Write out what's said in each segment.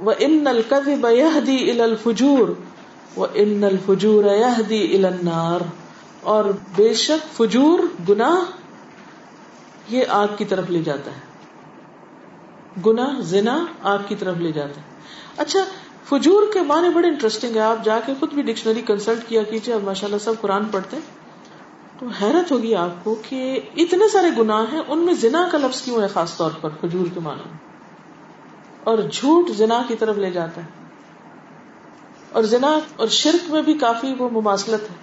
وہ ان القذب يهدي الى الفجور وان الفجور يهدي الى النار اور بے شک فجور، گناہ، یہ آگ کی طرف لے جاتا ہے۔ گناہ، زنا، آگ کی طرف لے جاتا ہے۔ اچھا فجور کے معنی بڑے انٹرسٹنگ ہے آپ جا کے خود بھی ڈکشنری کنسلٹ کیا کیجیے اب ماشاء اللہ سب قرآن پڑھتے تو حیرت ہوگی آپ کو کہ اتنے سارے گناہ ہیں، ان میں زنا کا لفظ کیوں ہے خاص طور پر فجور کے معنی میں؟ اور جھوٹ زنا کی طرف لے جاتا ہے۔ اور زنا اور شرک میں بھی کافی وہ مماثلت ہے۔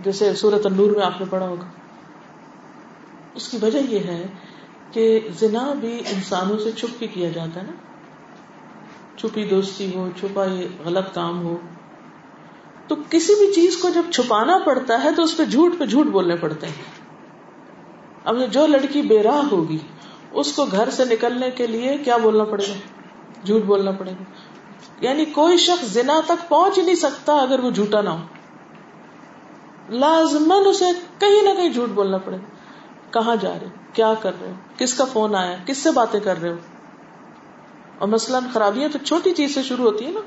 جیسے سورت النور میں آپ نے پڑھا ہوگا۔ اس کی وجہ یہ ہے کہ زنا بھی انسانوں سے چھپ کے کیا جاتا ہے نا۔ چھپی دوستی ہو چھپا یہ غلط کام ہو۔ تو کسی بھی چیز کو جب چھپانا پڑتا ہے تو اس پہ جھوٹ پہ جھوٹ بولنے پڑتے ہیں۔ اب جو لڑکی بے راہ ہوگی اس کو گھر سے نکلنے کے لیے کیا بولنا پڑے گا؟ جھوٹ بولنا پڑے گا۔ یعنی کوئی شخص زنا تک پہنچ نہیں سکتا اگر وہ جھوٹا نہ ہو۔ لازمن اسے کہیں نہ کہیں جھوٹ بولنا پڑے۔ گا کہاں جا رہے؟ کیا کر رہے ہو؟ کس کا فون آیا؟ کس سے باتیں کر رہے ہو؟ اور مثلاً خرابیاں تو چھوٹی چیز سے شروع ہوتی ہے نا۔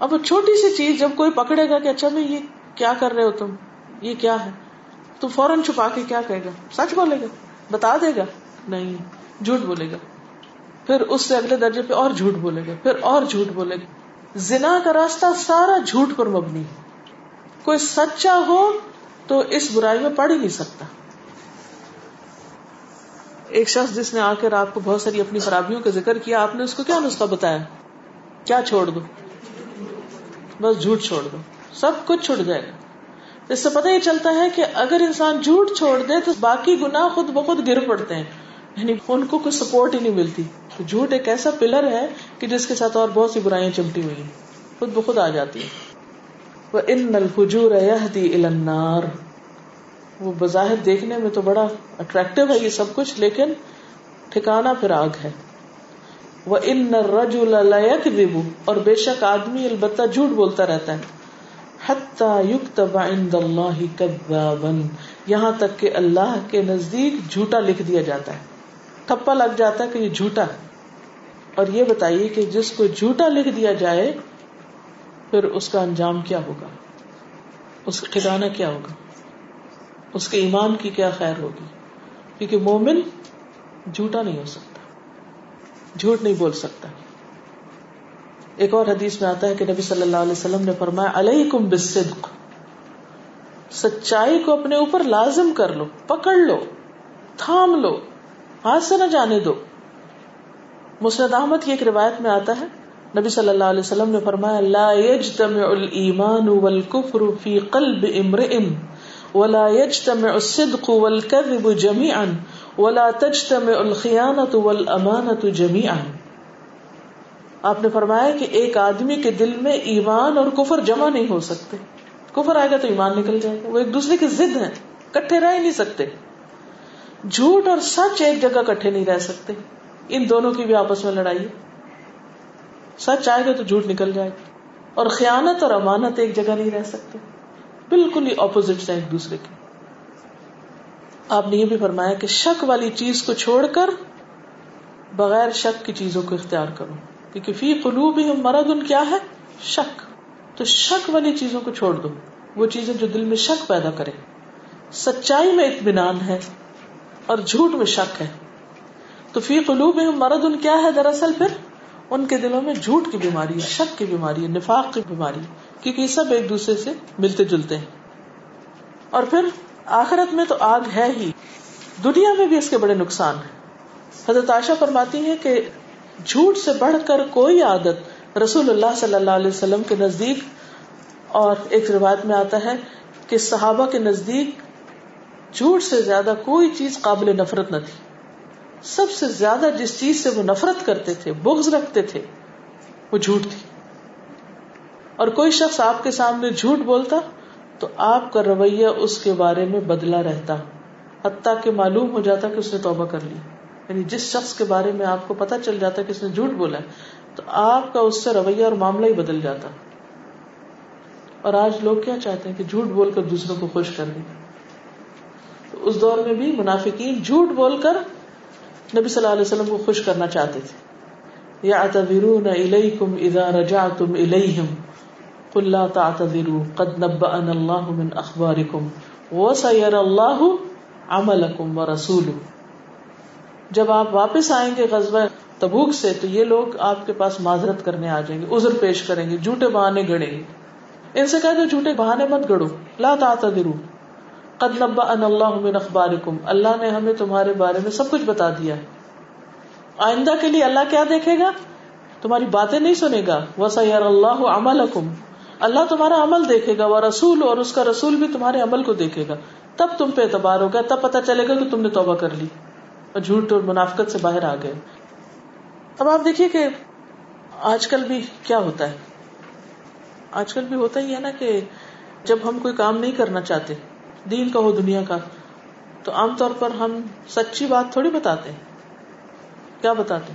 اب وہ چھوٹی سی چیز جب کوئی پکڑے گا کہ اچھا بھائی یہ کیا کر رہے ہو تم؟ یہ کیا ہے؟ تو فوراً چھپا کے کیا کہے گا؟ سچ بولے گا؟ بتا دے گا؟ نہیں۔ جھوٹ بولے گا۔ پھر اس سے اگلے درجے پہ اور جھوٹ بولے گا۔ پھر اور جھوٹ بولے گا۔ زنا کا راستہ سارا جھوٹ پر مبنی کوئی سچا ہو تو اس برائی میں پڑ ہی نہیں سکتا۔ ایک شخص جس نے آ کر آپ کو بہت ساری اپنی خرابیوں کا ذکر کیا، آپ نے اس کو کیا نسخہ بتایا؟ کیا چھوڑ دو؟ بس جھوٹ چھوڑ دو۔ سب کچھ چھوڑ جائے گا۔ اس سے پتہ یہ چلتا ہے کہ اگر انسان جھوٹ چھوڑ دے تو باقی گنا خود بخود گر پڑتے ہیں۔ یعنی ان کو کوئی سپورٹ ہی نہیں ملتی۔ تو جھوٹ ایک ایسا پلر ہے کہ جس کے ساتھ اور بہت سی برائیاں چمٹی ہوئی ہیں۔ خود بخود آ جاتی ہیں۔ وہ ان الفجور النار۔ وہ بظاہر دیکھنے میں تو بڑا اٹریکٹو ہے یہ سب کچھ، لیکن ٹھکانا پھر آگ ہے۔ وہ ان رج اور بے شک آدمی البتہ جھوٹ بولتا رہتا ہے۔ یہاں تک کہ اللہ کے نزدیک جھوٹا لکھ دیا جاتا ہے۔ ٹھپا لگ جاتا ہے کہ یہ جھوٹا ہے۔ اور یہ بتائیے کہ جس کو جھوٹا لکھ دیا جائے، پھر اس کا انجام کیا ہوگا؟ اس کا ٹھکانا کیا ہوگا؟ اس کے ایمان کی کیا خیر ہوگی؟ کیونکہ مومن جھوٹا نہیں ہو سکتا، جھوٹ نہیں بول سکتا۔ ایک اور حدیث میں آتا ہے کہ نبی صلی اللہ علیہ وسلم نے فرمایا علیہ کم سچائی کو اپنے اوپر لازم کر لو، پکڑ لو، تھام لو۔ ہاتھ سے نہ جانے دو۔ مسرد احمد کی ایک روایت میں آتا ہے، نبی صلی اللہ علیہ وسلم نے فرمایا، لا يجتمع الايمان والكفر في قلب امرئ ولا يجتمع الصدق والكذب جميعا ولا تجتمع الخيانة والأمانة جميعا آپ نے فرمایا کہ ایک آدمی کے دل میں ایمان اور کفر جمع نہیں ہو سکتے۔ کفر آئے گا تو ایمان نکل جائے گا۔ وہ ایک دوسرے کی ضد ہیں، کٹھے رہ نہیں سکتے۔ جھوٹ اور سچ ایک جگہ کٹھے نہیں رہ سکتے۔ ان دونوں کی بھی آپس میں لڑائی ہے۔ سچ آئے گا تو جھوٹ نکل جائے گا۔ اور خیانت اور امانت ایک جگہ نہیں رہ سکتے۔ بالکل ہی اپوزٹ ایک دوسرے کے۔ آپ نے یہ بھی فرمایا کہ شک والی چیز کو چھوڑ کر بغیر شک کی چیزوں کو اختیار کرو۔ کیونکہ فی قلوب ہی مرد ان کیا ہے؟ شک۔ تو شک والی چیزوں کو چھوڑ دو۔ وہ چیزیں جو دل میں شک پیدا کرے سچائی میں اطمینان ہے۔ اور جھوٹ میں شک ہے۔ تو فی قلوب مرد ان کیا ہے دراصل پھر؟ ان کے دلوں میں جھوٹ کی بیماری ہے، شک کی بیماری ہے، نفاق کی بیماری کیونکہ یہ سب ایک دوسرے سے ملتے جلتے ہیں۔ اور پھر آخرت میں تو آگ ہے ہی۔ دنیا میں بھی اس کے بڑے نقصان ہیں۔ حضرت عائشہ فرماتی ہے کہ جھوٹ سے بڑھ کر کوئی عادت رسول اللہ صلی اللہ علیہ وسلم کے نزدیک، اور ایک روایت میں آتا ہے کہ صحابہ کے نزدیک جھوٹ سے زیادہ کوئی چیز قابل نفرت نہ تھی۔ سب سے زیادہ جس چیز سے وہ نفرت کرتے تھے، بغض رکھتے تھے، وہ جھوٹ تھی۔ اور کوئی شخص آپ کے سامنے جھوٹ بولتا تو آپ کا رویہ اس کے بارے میں بدلا رہتا، حتیٰ کہ معلوم ہو جاتا کہ اس نے توبہ کر لی۔ یعنی جس شخص کے بارے میں آپ کو پتا چل جاتا کہ اس نے جھوٹ بولا تو آپ کا اس سے رویہ اور معاملہ ہی بدل جاتا۔ اور آج لوگ کیا چاہتے ہیں کہ جھوٹ بول کر دوسروں کو خوش کر دیں؟ اس دور میں بھی منافقین جھوٹ بول کر نبی صلی اللہ علیہ وسلم کو خوش کرنا چاہتے تھے۔ یا يعتذرون إليكم إذا رجعتم إليهم قل لا تعتذروا قد نبأنا الله من أخباركم وسيرى الله عملكم ورسوله جب آپ واپس آئیں گے غزوہ تبوک سے تو یہ لوگ آپ کے پاس معذرت کرنے آ جائیں گے، عذر پیش کریں گے، جھوٹے بہانے گڑیں گے۔ ان سے کہہ دو جھوٹے بہانے مت گڑو لا تعتذروا۔ قد نبأنا الله من أخباركم اللہ نے ہمیں تمہارے بارے میں سب کچھ بتا دیا ہے۔ آئندہ کے لیے اللہ کیا دیکھے گا؟ تمہاری باتیں نہیں سنے گا۔ وسا اللہ عمل اللہ تمہارا عمل دیکھے گا وہ رسول اور اس کا رسول بھی تمہارے عمل کو دیکھے گا۔ تب تم پہ اعتبار ہوگا، تب پتا چلے گا کہ تم نے توبہ کر لی۔ اور جھوٹ اور منافقت سے باہر آ گئے۔ اب آپ دیکھیے کہ آج کل بھی کیا ہوتا ہے؟ آج کل بھی ہوتا ہی ہے نا کہ جب ہم کوئی کام نہیں کرنا چاہتے دین کا ہو دنیا کا، تو عام طور پر ہم سچی بات تھوڑی بتاتے ہیں۔ کیا بتاتے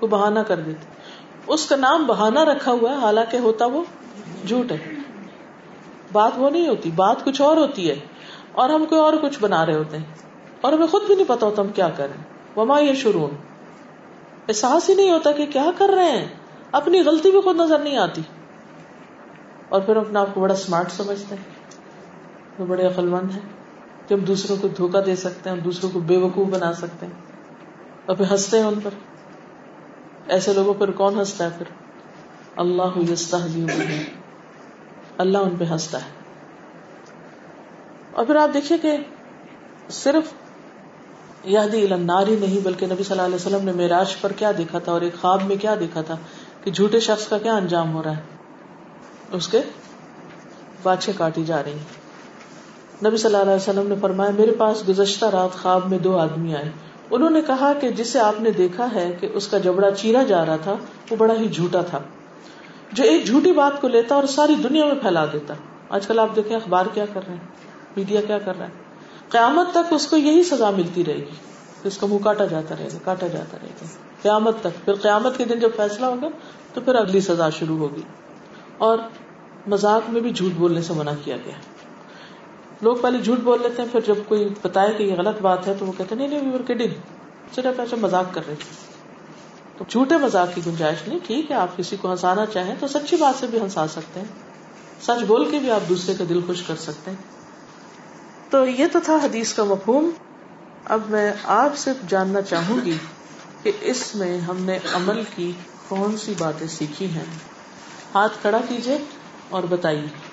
وہ بہانا کر دیتے اس کا نام بہانا رکھا ہوا ہے، حالانکہ ہوتا وہ جھوٹ ہے۔ بات وہ نہیں ہوتی، بات کچھ اور ہوتی ہے۔ اور ہم کوئی اور کچھ بنا رہے ہوتے ہیں۔ اور ہمیں خود بھی نہیں پتا ہوتا ہم کیا کر رہے ہیں۔ وما یہ شروع احساس ہی نہیں ہوتا کہ کیا کر رہے ہیں۔ اپنی غلطی بھی خود نظر نہیں آتی۔ اور پھر اپنے آپ کو بڑا اسمارٹ سمجھتے ہیں۔ وہ بڑے عقل مند ہیں۔ کہ ہم دوسروں کو دھوکا دے سکتے ہیں دوسروں کو بے وقوف بنا سکتے ہیں۔ اور پھر ہنستے ہیں ان پر۔ ایسے لوگوں پر کون ہنستا ہے پھر؟ اللہ اللہ ان پہ ہنستا ہے۔ اور پھر آپ دیکھیے کہ صرف یادی النار ہی نہیں، بلکہ نبی صلی اللہ علیہ وسلم نے میراج پر کیا دیکھا تھا اور ایک خواب میں کیا دیکھا تھا کہ جھوٹے شخص کا کیا انجام ہو رہا ہے۔ اس کے باچھے کاٹی جا رہی ہیں۔ نبی صلی اللہ علیہ وسلم نے فرمایا، میرے پاس گزشتہ رات خواب میں دو آدمی آئے۔ انہوں نے کہا کہ جسے آپ نے دیکھا ہے کہ اس کا جبڑا چیرا جا رہا تھا، وہ بڑا ہی جھوٹا تھا۔ جو ایک جھوٹی بات کو لیتا اور ساری دنیا میں پھیلا دیتا۔ آج کل آپ دیکھیں، اخبار کیا کر رہے ہیں؟ میڈیا کیا کر رہا ہے؟ قیامت تک اس کو یہی سزا ملتی رہے گی اس کا منہ کاٹا جاتا رہے گا، کاٹا جاتا رہے گا۔ قیامت تک، پھر قیامت کے دن جب فیصلہ ہوگا، تو پھر اگلی سزا شروع ہوگی۔ اور مزاق میں بھی جھوٹ بولنے سے منع کیا گیا۔ لوگ پہلے جھوٹ بول لیتے ہیں، پھر جب کوئی بتائے کہ یہ غلط بات ہے تو وہ کہتے ہیں، نہیں نہیں کڈنگ صرف ایسا مزاق کر رہے تھے۔ تو جھوٹے مزاق کی گنجائش نہیں، ٹھیک ہے، آپ کسی کو ہنسانا چاہیں تو سچی بات سے بھی ہنسا سکتے ہیں۔ سچ بول کے بھی آپ دوسرے کا دل خوش کر سکتے ہیں۔ تو یہ تو تھا حدیث کا مفہوم۔ اب میں آپ سے جاننا چاہوں گی کہ اس میں ہم نے عمل کی کون سی باتیں سیکھی ہیں۔ ہاتھ کھڑا کیجیے اور بتائیے۔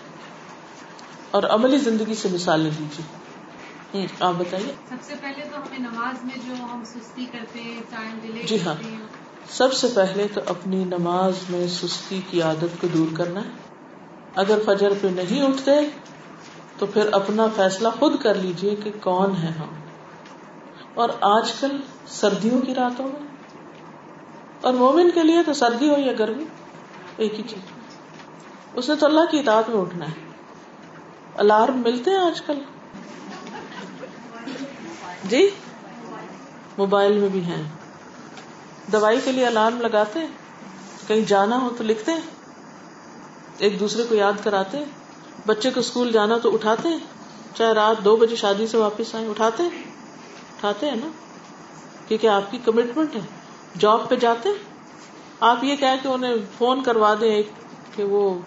اور عملی زندگی سے مثالیں دیجیے آپ بتائیے۔ سب سے پہلے تو ہمیں نماز میں جو ہم سستی کرتے ہیں جی ہاں۔ سب سے پہلے تو اپنی نماز میں سستی کی عادت کو دور کرنا ہے۔ اگر فجر پہ نہیں اٹھتے تو پھر اپنا فیصلہ خود کر لیجیے کہ کون ہے ہم۔ اور آج کل سردیوں کی راتوں میں اور مومن کے لیے تو سردی ہو یا گرمی۔ ایک ہی چیز۔ اس نے تو اللہ کی اطاعت میں اٹھنا ہے۔ الارم ملتے ہیں آج کل؟ جی؟ موبائل میں بھی ہیں۔ دوائی کے لیے الارم لگاتے ہیں؟ کہیں جانا ہو تو لکھتے ہیں؟ ایک دوسرے کو یاد کراتے ہیں؟ بچے کو اسکول جانا تو اٹھاتے ہیں؟ چاہے رات دو بجے شادی سے واپس آئے اٹھاتے ہیں؟ اٹھاتے ہیں نا؟ کیونکہ آپ کی کمٹمنٹ ہے۔ جاب پہ جاتے آپ یہ کہہ کہ انہیں فون کروا دیں ایک کہ وہ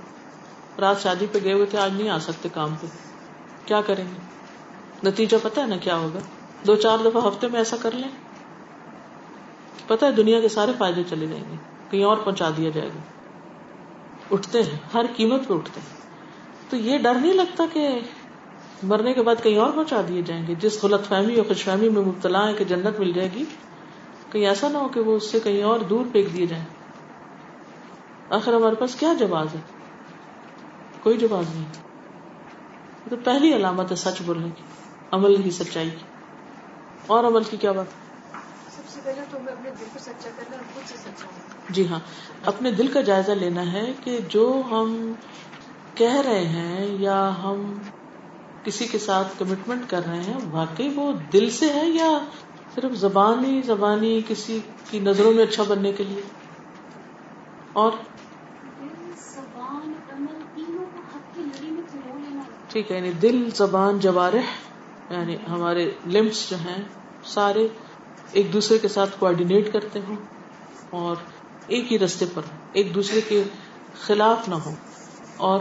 رات شادی پہ گئے ہوئے تھے، آج نہیں آ سکتے کام پہ۔ کیا کریں گے؟ نتیجہ پتا ہے نا کیا ہوگا؟ دو چار دفعہ ہفتے میں ایسا کر لیں۔ پتا ہے دنیا کے سارے فائدے چلے جائیں گے۔ کہیں اور پہنچا دیا جائے گا۔ اٹھتے ہیں، ہر قیمت پہ اٹھتے ہیں۔ تو یہ ڈر نہیں لگتا کہ مرنے کے بعد کہیں اور پہنچا دیے جائیں گے؟ جس غلط فہمی اور خوش فہمی میں مبتلا ہے کہ جنت مل جائے گی، کہیں ایسا نہ ہو کہ وہ اس سے کہیں اور دور پھینک دیے جائیں۔ آخر ہمارے پاس کیا جواز ہے؟ کوئی جواز نہیں تو پہلی علامت ہے سچ بولنے کی عمل کی سچائی کی۔ اور عمل کی کیا بات؟ سب سے پہلے تو اپنے دل کو سچا کرنا خود سے سچا جی ہاں اپنے دل کا جائزہ لینا ہے کہ جو ہم کہہ رہے ہیں یا ہم کسی کے ساتھ کمٹمنٹ کر رہے ہیں واقعی وہ دل سے ہے یا صرف زبانی زبانی کسی کی نظروں میں اچھا بننے کے لیے؟ اور ٹھیک ہے یعنی دل زبان جوارح یعنی ہمارے لمس جو ہیں سارے ایک دوسرے کے ساتھ کوآڈینیٹ کرتے ہوں اور ایک ہی رستے پر ایک دوسرے کے خلاف نہ ہو اور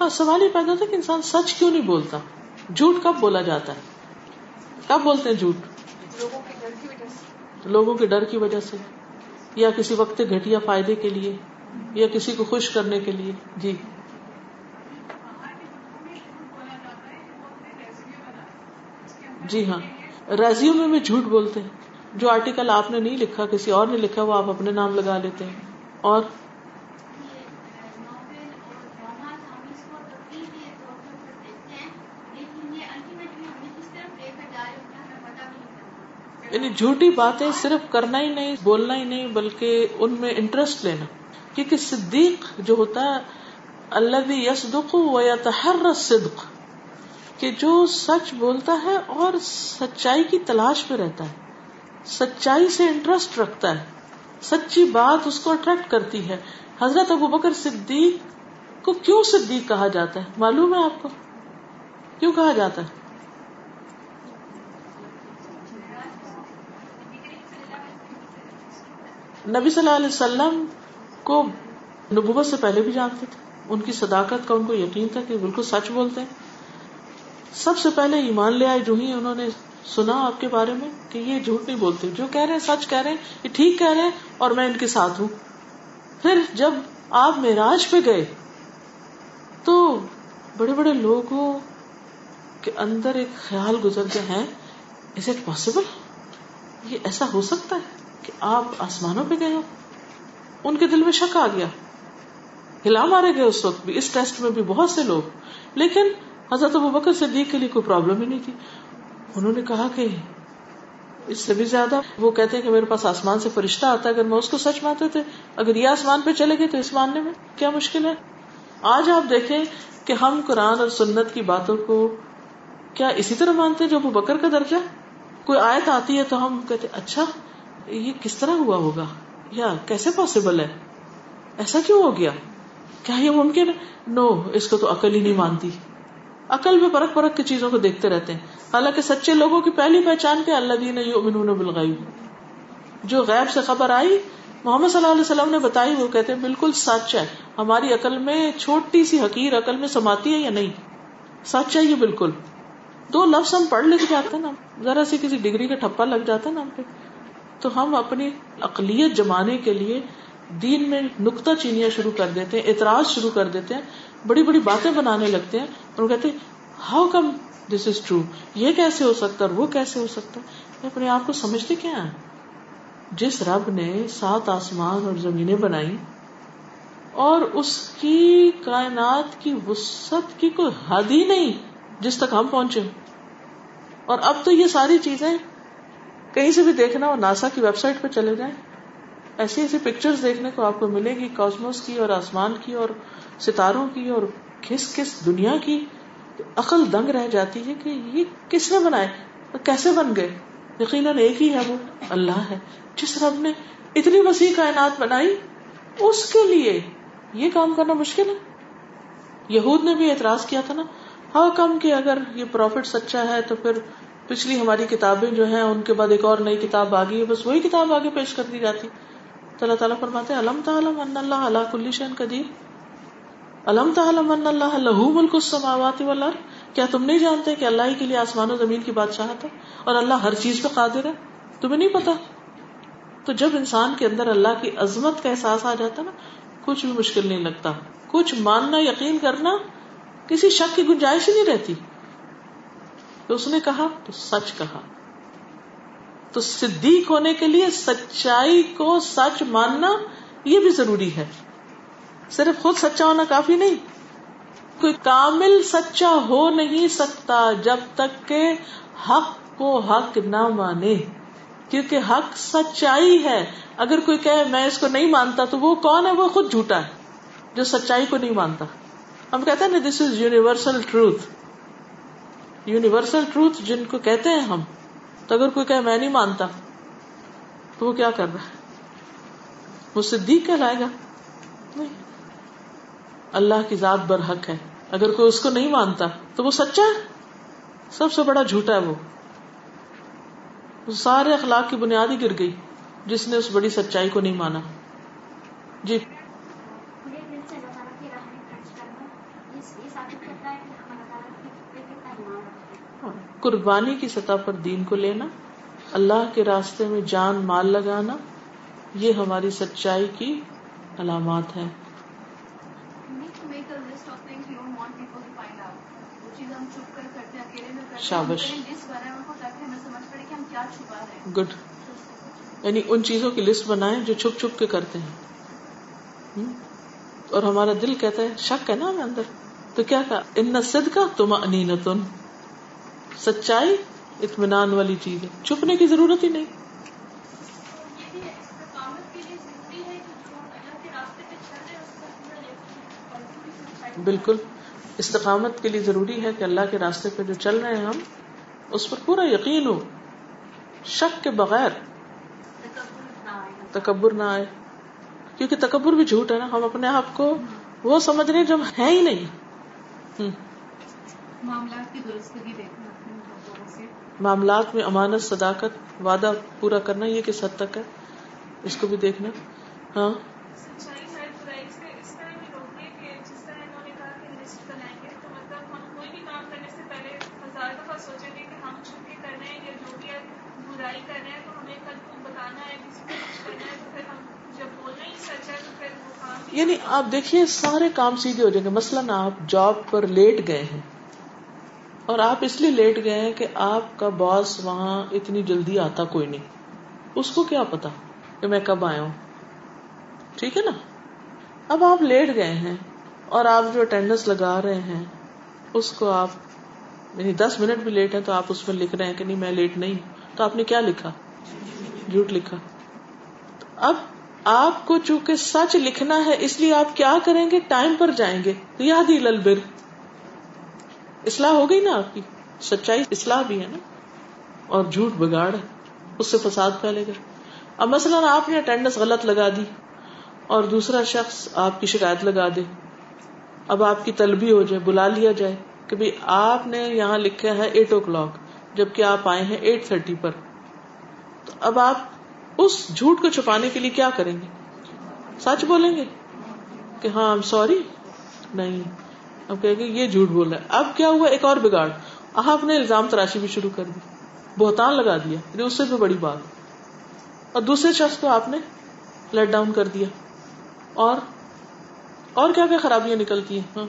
ہاں سوال یہ پیدا ہوتا کہ انسان سچ کیوں نہیں بولتا؟ جھوٹ کب بولا جاتا ہے؟ کب بولتے ہیں جھوٹ؟ لوگوں کے ڈر کی وجہ سے۔ یا کسی وقت گھٹیا فائدے کے لیے، یا کسی کو خوش کرنے کے لیے۔ جی۔ جی ہاں۔ ریزیو میں بھی جھوٹ بولتے ہیں۔ جو آرٹیکل آپ نے نہیں لکھا، کسی اور نے لکھا، وہ آپ اپنے نام لگا لیتے ہیں۔ اور یعنی جھوٹی باتیں صرف کرنا ہی نہیں، بولنا ہی نہیں، بلکہ ان میں انٹرسٹ لینا۔ کیونکہ صدیق جو ہوتا ہے اللہ بھی یس دکھ و صدق کہ جو سچ بولتا ہے اور سچائی کی تلاش میں رہتا ہے۔ سچائی سے انٹرسٹ رکھتا ہے۔ سچی بات اس کو اٹریکٹ کرتی ہے۔ حضرت ابو بکر صدیق کو کیوں صدیق کہا جاتا ہے؟ معلوم ہے آپ کو؟ کیوں کہا جاتا ہے؟ نبی صلی اللہ علیہ وسلم کو نبوت سے پہلے بھی جانتے تھے۔ ان کی صداقت کا ان کو یقین تھا کہ بالکل سچ بولتے ہیں۔ سب سے پہلے ایمان لے آئے جو ہی انہوں نے سنا آپ کے بارے میں کہ یہ جھوٹ نہیں بولتے۔ جو کہہ رہے ہیں سچ کہہ رہے ہیں، یہ ٹھیک کہہ رہے ہیں اور میں ان کے ساتھ ہوں۔ پھر جب آپ معراج پہ گئے تو بڑے بڑے لوگوں کے اندر ایک خیال گزر گیا ہے از اٹ پاسبل یہ ایسا ہو سکتا ہے؟ کہ آپ آسمانوں پہ گئے ہو۔ ان کے دل میں شک آ گیا۔ ہلا مارے گئے اس وقت بھی۔ اس ٹیسٹ میں بھی بہت سے لوگ۔ لیکن حضرت ابو بکر صدیق کے لیے کوئی پرابلم ہی نہیں تھی۔ انہوں نے کہا کہ اس سے بھی زیادہ وہ کہتے ہیں کہ میرے پاس آسمان سے فرشتہ آتا ہے۔ اگر میں اس کو سچ مانتے تھے، اگر یہ آسمان پہ چلے گئے تو اس ماننے میں کیا مشکل ہے؟ آج آپ دیکھیں کہ ہم قرآن اور سنت کی باتوں کو کیا اسی طرح مانتے جو ابو بکر کا درجہ کوئی آیت آتی ہے تو ہم کہتے اچھا یہ کس طرح ہوا ہوگا؟ یا کیسے پاسبل ہے؟ ایسا کیوں ہو گیا؟ کیا یہ ممکن ہے؟ نو اس کو تو عقل ہی نہیں مانتی۔ عقل میں پرکھ پرکھ کی چیزوں کو دیکھتے رہتے ہیں۔ حالانکہ سچے لوگوں کی پہلی پہچان کے اللہ دین یؤمنون بالغیب۔ جو غیب سے خبر آئی، محمد صلی اللہ علیہ وسلم نے بتائی، وہ کہتے ہیں بالکل سچ ہے۔ ہماری عقل میں چھوٹی سی حقیر عقل میں سماتی ہے یا نہیں؟ سچ ہے یہ بالکل۔ دو لفظ ہم پڑھ لکھ جاتے ہیں نا۔ ذرا سی کسی ڈگری کا ٹھپا لگ جاتا ہے نا ہم پہ۔ تو ہم اپنی اقلیت جمانے کے لیے دین میں نکتا چینیاں شروع کر دیتے ہیں، اعتراض شروع کر دیتے ہیں، بڑی بڑی باتیں بنانے لگتے ہیں، اور کہتے how come this is true یہ کیسے ہو سکتا ہے وہ کیسے ہو سکتا؟ ہے اپنے آپ کو سمجھتے کیا ہے جس رب نے سات آسمان اور زمینیں بنائی اور اس کی کائنات کی وسط کی کوئی حد ہی نہیں جس تک ہم پہنچے۔ اور اب تو یہ ساری چیزیں کہیں سے بھی دیکھنا اور ناسا کی ویب سائٹ پہ چلے جائیں۔ ایسی ایسی پکچر دیکھنے کو آپ کو ملے گی کاسموس کی اور آسمان کی اور ستاروں کی اور کس کس دنیا کی۔ عقل دنگ رہ جاتی ہے کہ یہ کس نے بنائے اور کیسے بن گئے۔ یقیناً ایک ہی ہے وہ، اللہ ہے۔ جس رب نے اتنی وسیع کائنات بنائی، اس کے لیے یہ کام کرنا مشکل ہے۔ یہود نے بھی اعتراض کیا تھا نا ہاں کم کہ اگر یہ پروفٹ سچا ہے تو پھر پچھلی ہماری کتابیں جو ہیں، ان کے بعد ایک اور نئی کتاب آ گئی ہے، بس وہی کتاب آگے پیش کر دی جاتی۔ تو اللہ تعالیٰ فرماتے علم تعلم ان اللہ اللہ کل شین قدیر؟ علم تعلم ان اللہ لہو ملک السماوات والارض؟ کیا تم نہیں جانتے کہ اللہ ہی کے لیے آسمان و زمین کی بادشاہت ہے اور اللہ ہر چیز پہ قادر ہے؟ تمہیں نہیں پتا تو جب انسان کے اندر اللہ کی عظمت کا احساس آ جاتا نا، کچھ بھی مشکل نہیں لگتا۔ کچھ ماننا، یقین کرنا، کسی شک کی گنجائش ہی نہیں رہتی۔ تو اس نے کہا، تو سچ کہا۔ تو صدیق ہونے کے لیے سچائی کو سچ ماننا یہ بھی ضروری ہے۔ صرف خود سچا ہونا کافی نہیں۔ کوئی کامل سچا ہو نہیں سکتا جب تک کہ حق کو حق نہ مانے۔ کیونکہ حق سچائی ہے۔ اگر کوئی کہ میں اس کو نہیں مانتا، تو وہ کون ہے؟ وہ خود جھوٹا ہے، جو سچائی کو نہیں مانتا۔ ہم کہتے ہیں نا this is universal truth universal truth جن کو کہتے ہیں ہم، تو اگر کوئی کہ میں نہیں مانتا، تو وہ کیا کر رہا ہے؟ وہ صدیق کہلائے گا؟ نہیں۔ اللہ کی ذات بر حق ہے۔ اگر کوئی اس کو نہیں مانتا، تو وہ سچا ہے؟ سب سے بڑا جھوٹا ہے وہ سارے اخلاق کی بنیاد ہی گر گئی، جس نے اس بڑی سچائی کو نہیں مانا۔ جی۔ قربانی کی سطح پر دین کو لینا اللہ کے راستے میں جان مال لگانا یہ ہماری سچائی کی علامات ہے شابش۔ گڈ یعنی ان چیزوں کی لسٹ بنائے جو چھپ چھپ کے کرتے ہیں۔ اور ہمارا دل کہتا ہے شک ہے نا ہمیں اندر۔ تو کیا کہا؟ ان سد کا تم انتن سچائی اطمینان والی چیز ہے۔ چھپنے کی ضرورت ہی نہیں۔ بالکل۔ استقامت کے لیے ضروری ہے کہ اللہ کے راستے پہ جو چل رہے ہیں ہم، اس پر پورا یقین ہو۔ شک کے بغیر تکبر نہ آئے۔ کیونکہ تکبر بھی جھوٹ ہے نا۔ ہم اپنے آپ کو وہ سمجھ رہے جو ہے ہی نہیں۔ معاملات میں امانت صداقت وعدہ پورا کرنا یہ کس حد تک ہے؟ اس کو بھی دیکھنا۔ ہاں۔ یعنی آپ دیکھیے سارے کام سیدھے ہو جائیں گے۔ مثلاً آپ جاب پر لیٹ گئے ہیں۔ اور آپ اس لیے لیٹ گئے ہیں کہ آپ کا باس وہاں اتنی جلدی آتا کوئی نہیں۔ اس کو کیا پتا کہ میں کب آیا ہوں۔ ٹھیک ہے نا؟ اب آپ لیٹ گئے ہیں اور آپ جو اٹینڈنس لگا رہے ہیں، اس کو آپ یعنی دس منٹ بھی لیٹ ہے تو آپ اس میں لکھ رہے ہیں کہ نہیں، میں لیٹ نہیں تو آپ نے کیا لکھا؟ جھوٹ لکھا۔ اب آپ کو چونکہ سچ لکھنا ہے، اس لیے آپ کیا کریں گے؟ ٹائم پر جائیں گے۔ یاد ہی للبر۔ اصلاح ہو گئی نا آپ کی؟ سچائی اصلاح بھی ہے نا؟ اور جھوٹ بگاڑ ہے، اس سے فساد پھیلے گا۔ اب مثلاً آپ نے اٹینڈنس غلط لگا دی اور دوسرا شخص آپ کی شکایت لگا دے۔ اب آپ کی طلبی ہو جائے، بلا لیا جائے کہ بھائی آپ نے یہاں لکھا ہے ایٹ او کلاک جبکہ آپ آئے ہیں ایٹ تھرٹی پر۔ تو اب آپ اس جھوٹ کو چھپانے کے لیے کیا کریں گے؟ سچ بولیں گے کہ ہاں سوری نہیں۔ اب کہ یہ جھوٹ بول رہا ہے۔ اب کیا ہوا؟ ایک اور بگاڑ۔ آپ نے الزام تراشی بھی شروع کر دی۔ بہتان لگا دیا۔ یعنی اس سے بھی بڑی بات۔ اور دوسرے شخص کو آپ نے لیٹ ڈاؤن کر دیا۔ اور؟ اور کیا کیا خرابیاں نکلتی ہیں ہاں۔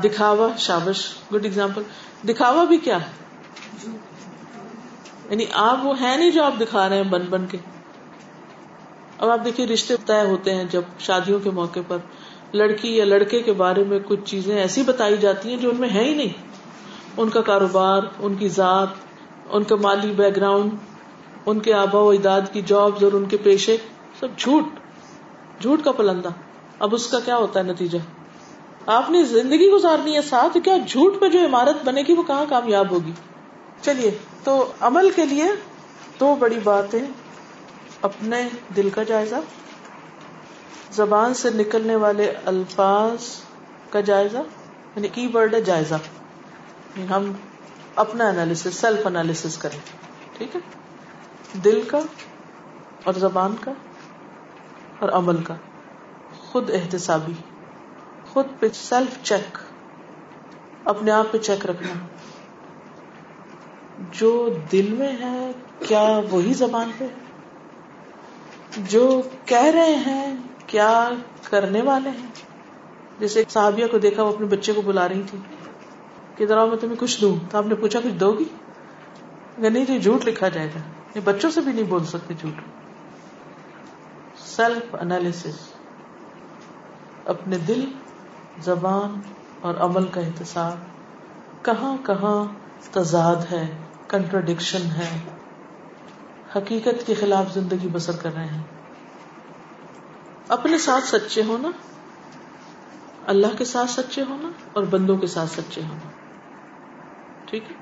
دکھاوا، شابش۔ گڈ اگزامپل دکھاوا بھی کیا ہے؟ یعنی آپ وہ ہے نہیں جو آپ دکھا رہے ہیں بن بن کے۔ اب آپ دیکھیے، رشتے طے ہوتے ہیں جب شادیوں کے موقع پر۔ لڑکی یا لڑکے کے بارے میں کچھ چیزیں ایسی بتائی جاتی ہیں جو ان میں ہے ہی نہیں۔ ان کا کاروبار، ان کی ذات، ان کا مالی بیک گراؤنڈ ان کے آبا و اجداد کی جابز اور ان کے پیشے، سب جھوٹ۔ جھوٹ کا پلندہ اب اس کا کیا ہوتا ہے نتیجہ؟ آپ نے زندگی گزارنی ہے ساتھ، کیا جھوٹ پہ جو عمارت بنے گی وہ کہاں کامیاب ہوگی؟ چلیے، تو عمل کے لیے دو بڑی باتیں اپنے دل کا جائزہ۔ زبان سے نکلنے والے الفاظ کا جائزہ یعنی کی ورڈ ہے جائزہ۔ یعنی ہم اپنا انالیس سیلف انالیس کریں۔ ٹھیک ہے؟ دل کا اور زبان کا اور عمل کا۔ خود احتسابی، خود پہ سیلف چیک اپنے آپ پہ چیک رکھنا۔ جو دل میں ہے، کیا وہی زبان پہ؟ جو کہہ رہے ہیں کیا کرنے والے ہیں؟ جیسے ایک صحابیہ کو دیکھا، وہ اپنے بچے کو بلا رہی تھی کہ ذرا میں تمہیں کچھ دوں۔ تو آپ نے پوچھا، کچھ دو گی؟ نہیں جی جھوٹ لکھا جائے گا۔ یہ بچوں سے بھی نہیں بول سکتے جھوٹ۔ سیلف انالیس اپنے دل، زبان اور عمل کا احتساب۔ کہاں کہاں تضاد ہے کنٹروڈکشن ہے۔ حقیقت کے خلاف زندگی بسر کر رہے ہیں۔ اپنے ساتھ سچے ہونا اللہ کے ساتھ سچے ہونا اور بندوں کے ساتھ سچے ہونا ٹھیک ہے۔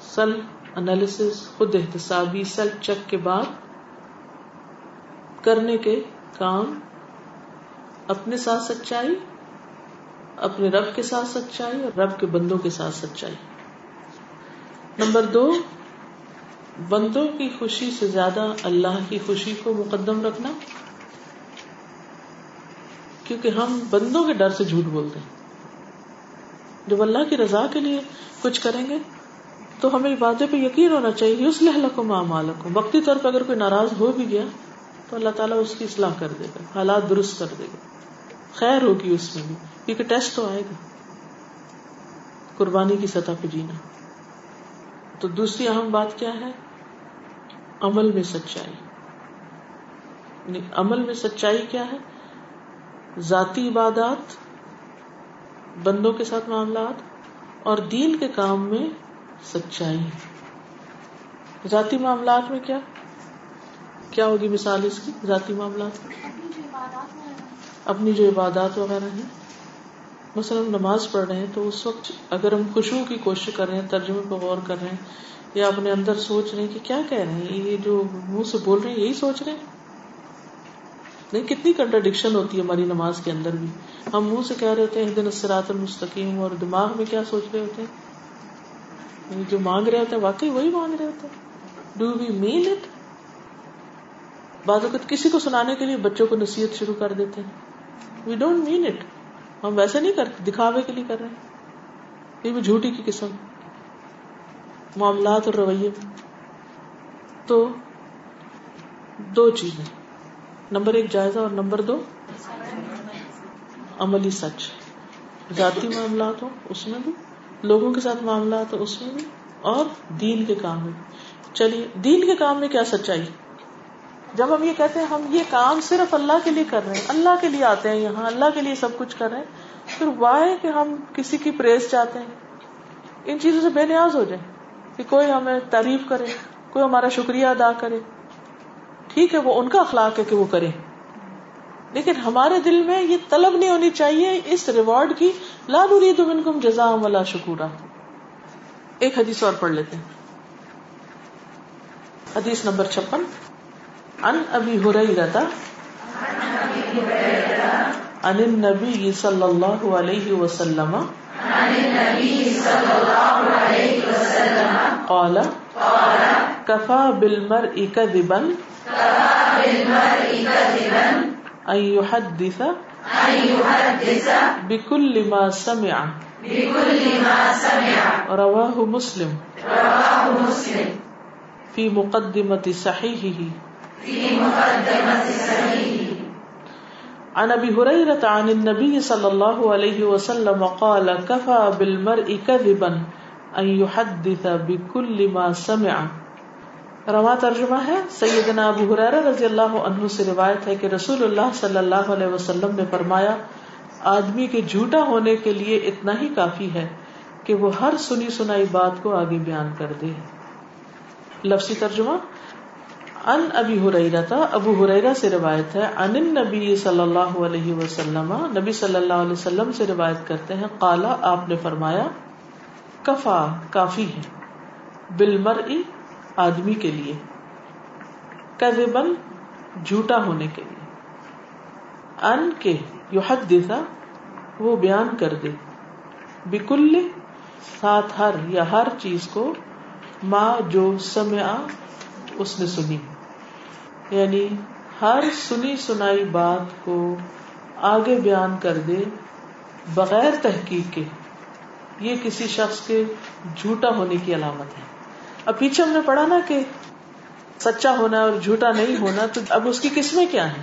سل انالیس خود احتسابی سیلف چیک کے بعد کرنے کے کام، اپنے ساتھ سچائی، اپنے رب کے ساتھ سچائی اور رب کے بندوں کے ساتھ سچائی۔ نمبر دو، بندوں کی خوشی سے زیادہ اللہ کی خوشی کو مقدم رکھنا۔ کیونکہ ہم بندوں کے ڈر سے جھوٹ بولتے ہیں۔ جب اللہ کی رضا کے لیے کچھ کریں گے، تو ہمیں باتیں پہ یقین ہونا چاہیے اس لحلکم اعمالکم۔ وقتی طور پہ اگر کوئی ناراض ہو بھی گیا، تو اللہ تعالیٰ اس کی اصلاح کر دے گا، حالات درست کر دے گا۔ خیر ہوگی اس میں بھی، کیونکہ ٹیسٹ تو آئے گا۔ قربانی کی سطح پہ جینا۔ تو دوسری اہم بات کیا ہے؟ عمل میں سچائی۔ یعنی عمل میں سچائی کیا ہے؟ ذاتی عبادات، بندوں کے ساتھ معاملات اور دین کے کام میں سچائی ذاتی معاملات میں کیا؟ کیا ہوگی مثال اس کی، ذاتی معاملات؟ اپنی جو عبادات وغیرہ ہیں۔ مثلا ہم نماز پڑھ رہے ہیں تو اس وقت اگر ہم خوشبو کی کوشش کر رہے ہیں، ترجمے پہ غور کر رہے ہیں یا اپنے اندر سوچ رہے ہیں کہ کیا کہہ رہے ہیں، یہ جو منہ سے بول رہے ہیں، یہی سوچ رہے ہیں؟ نہیں، کتنی کنٹرڈکشن ہوتی ہے ہماری نماز کے اندر بھی۔ ہم منہ سے کہہ رہے ہوتے ہیں دن اسرات المستقیم، اور دماغ میں کیا سوچ رہے ہوتے ہیں؟ جو مانگ رہے ہوتے ہیں، واقعی وہی مانگ رہے ہوتے ہیں۔ ڈو وی مین اٹ بعض اوقات کسی کو سنانے کے لیے بچوں کو نصیحت شروع کر دیتے ہیں۔ وی ڈونٹ مین اٹ ہم ویسے نہیں کرتے دکھاوے کے لیے کر رہے ہیں۔ یہ بھی جھوٹی کی قسم۔ معاملات اور رویے۔ تو دو چیزیں۔ نمبر ایک جائزہ اور نمبر دو عملی سچ۔ ذاتی معاملات ہو اس میں بھی۔ لوگوں کے ساتھ معاملات ہو اس میں بھی۔ اور دین کے کام میں۔ چلیے، دین کے کام میں کیا سچائی؟ جب ہم یہ کہتے ہیں، ہم یہ کام صرف اللہ کے لیے کر رہے ہیں، اللہ کے لیے آتے ہیں یہاں، اللہ کے لیے سب کچھ کر رہے ہیں، پھر وائے کہ ہم کسی کی پریس چاہتے ہیں؟ ان چیزوں سے بے نیاز ہو جائے کہ کوئی ہمیں تعریف کرے، کوئی ہمارا شکریہ ادا کرے۔ ٹھیک ہے، وہ ان کا اخلاق ہے کہ وہ کرے لیکن ہمارے دل میں یہ طلب نہیں ہونی چاہیے اس ریوارڈ کی، لا نريد منكم جزاء ولا شکورا۔ ایک حدیث اور پڑھ لیتے ہیں۔ حدیث نمبر چھپن۔ ان ابی ہریرہ۔ عن النبی صلی اللہ علیہ وسلم۔ قال۔ کفا بالمرء كذبا أن يحدث بكل ما سمع بكل ما سمع رواه مسلم رواه مسلم في مقدمة صحيحه عن ابي هريره عن النبي صلى الله عليه وسلم قال كفى بالمرء كذبا ان يحدث بكل ما سمع روا ترجمہ ہے۔ سیدنا ابو حرار رضی اللہ عنہ سے روایت ہے کہ رسول اللہ صلی اللہ علیہ وسلم نے فرمایا، آدمی کے جھوٹا ہونے کے لیے اتنا ہی کافی ہے کہ وہ ہر سنی سنائی بات کو آگے بیان کر دے۔ لفظی ترجمہ ان ابی حریرا تھا۔ ابو حریرا سے روایت ہے ان نبی صلی اللہ علیہ وسلم، نبی صلی اللہ علیہ وسلم سے روایت کرتے ہیں۔ قالا، آپ نے فرمایا، کفا، کافی ہے۔ بالمر آدمی کے لیے کذبن جھوٹا ہونے کے لیے۔ ان کے یو حد دیتا وہ بیان کر دے۔ بکل، ساتھ ہر یا ہر چیز کو ماں جو سمع اس نے سنی۔ یعنی ہر سنی سنائی بات کو آگے بیان کر دے بغیر تحقیق کے۔ یہ کسی شخص کے جھوٹا ہونے کی علامت ہے۔ اب پیچھے ہم نے پڑھا نا کہ سچا ہونا اور جھوٹا نہیں ہونا، تو اب اس کی قسمیں کیا ہیں؟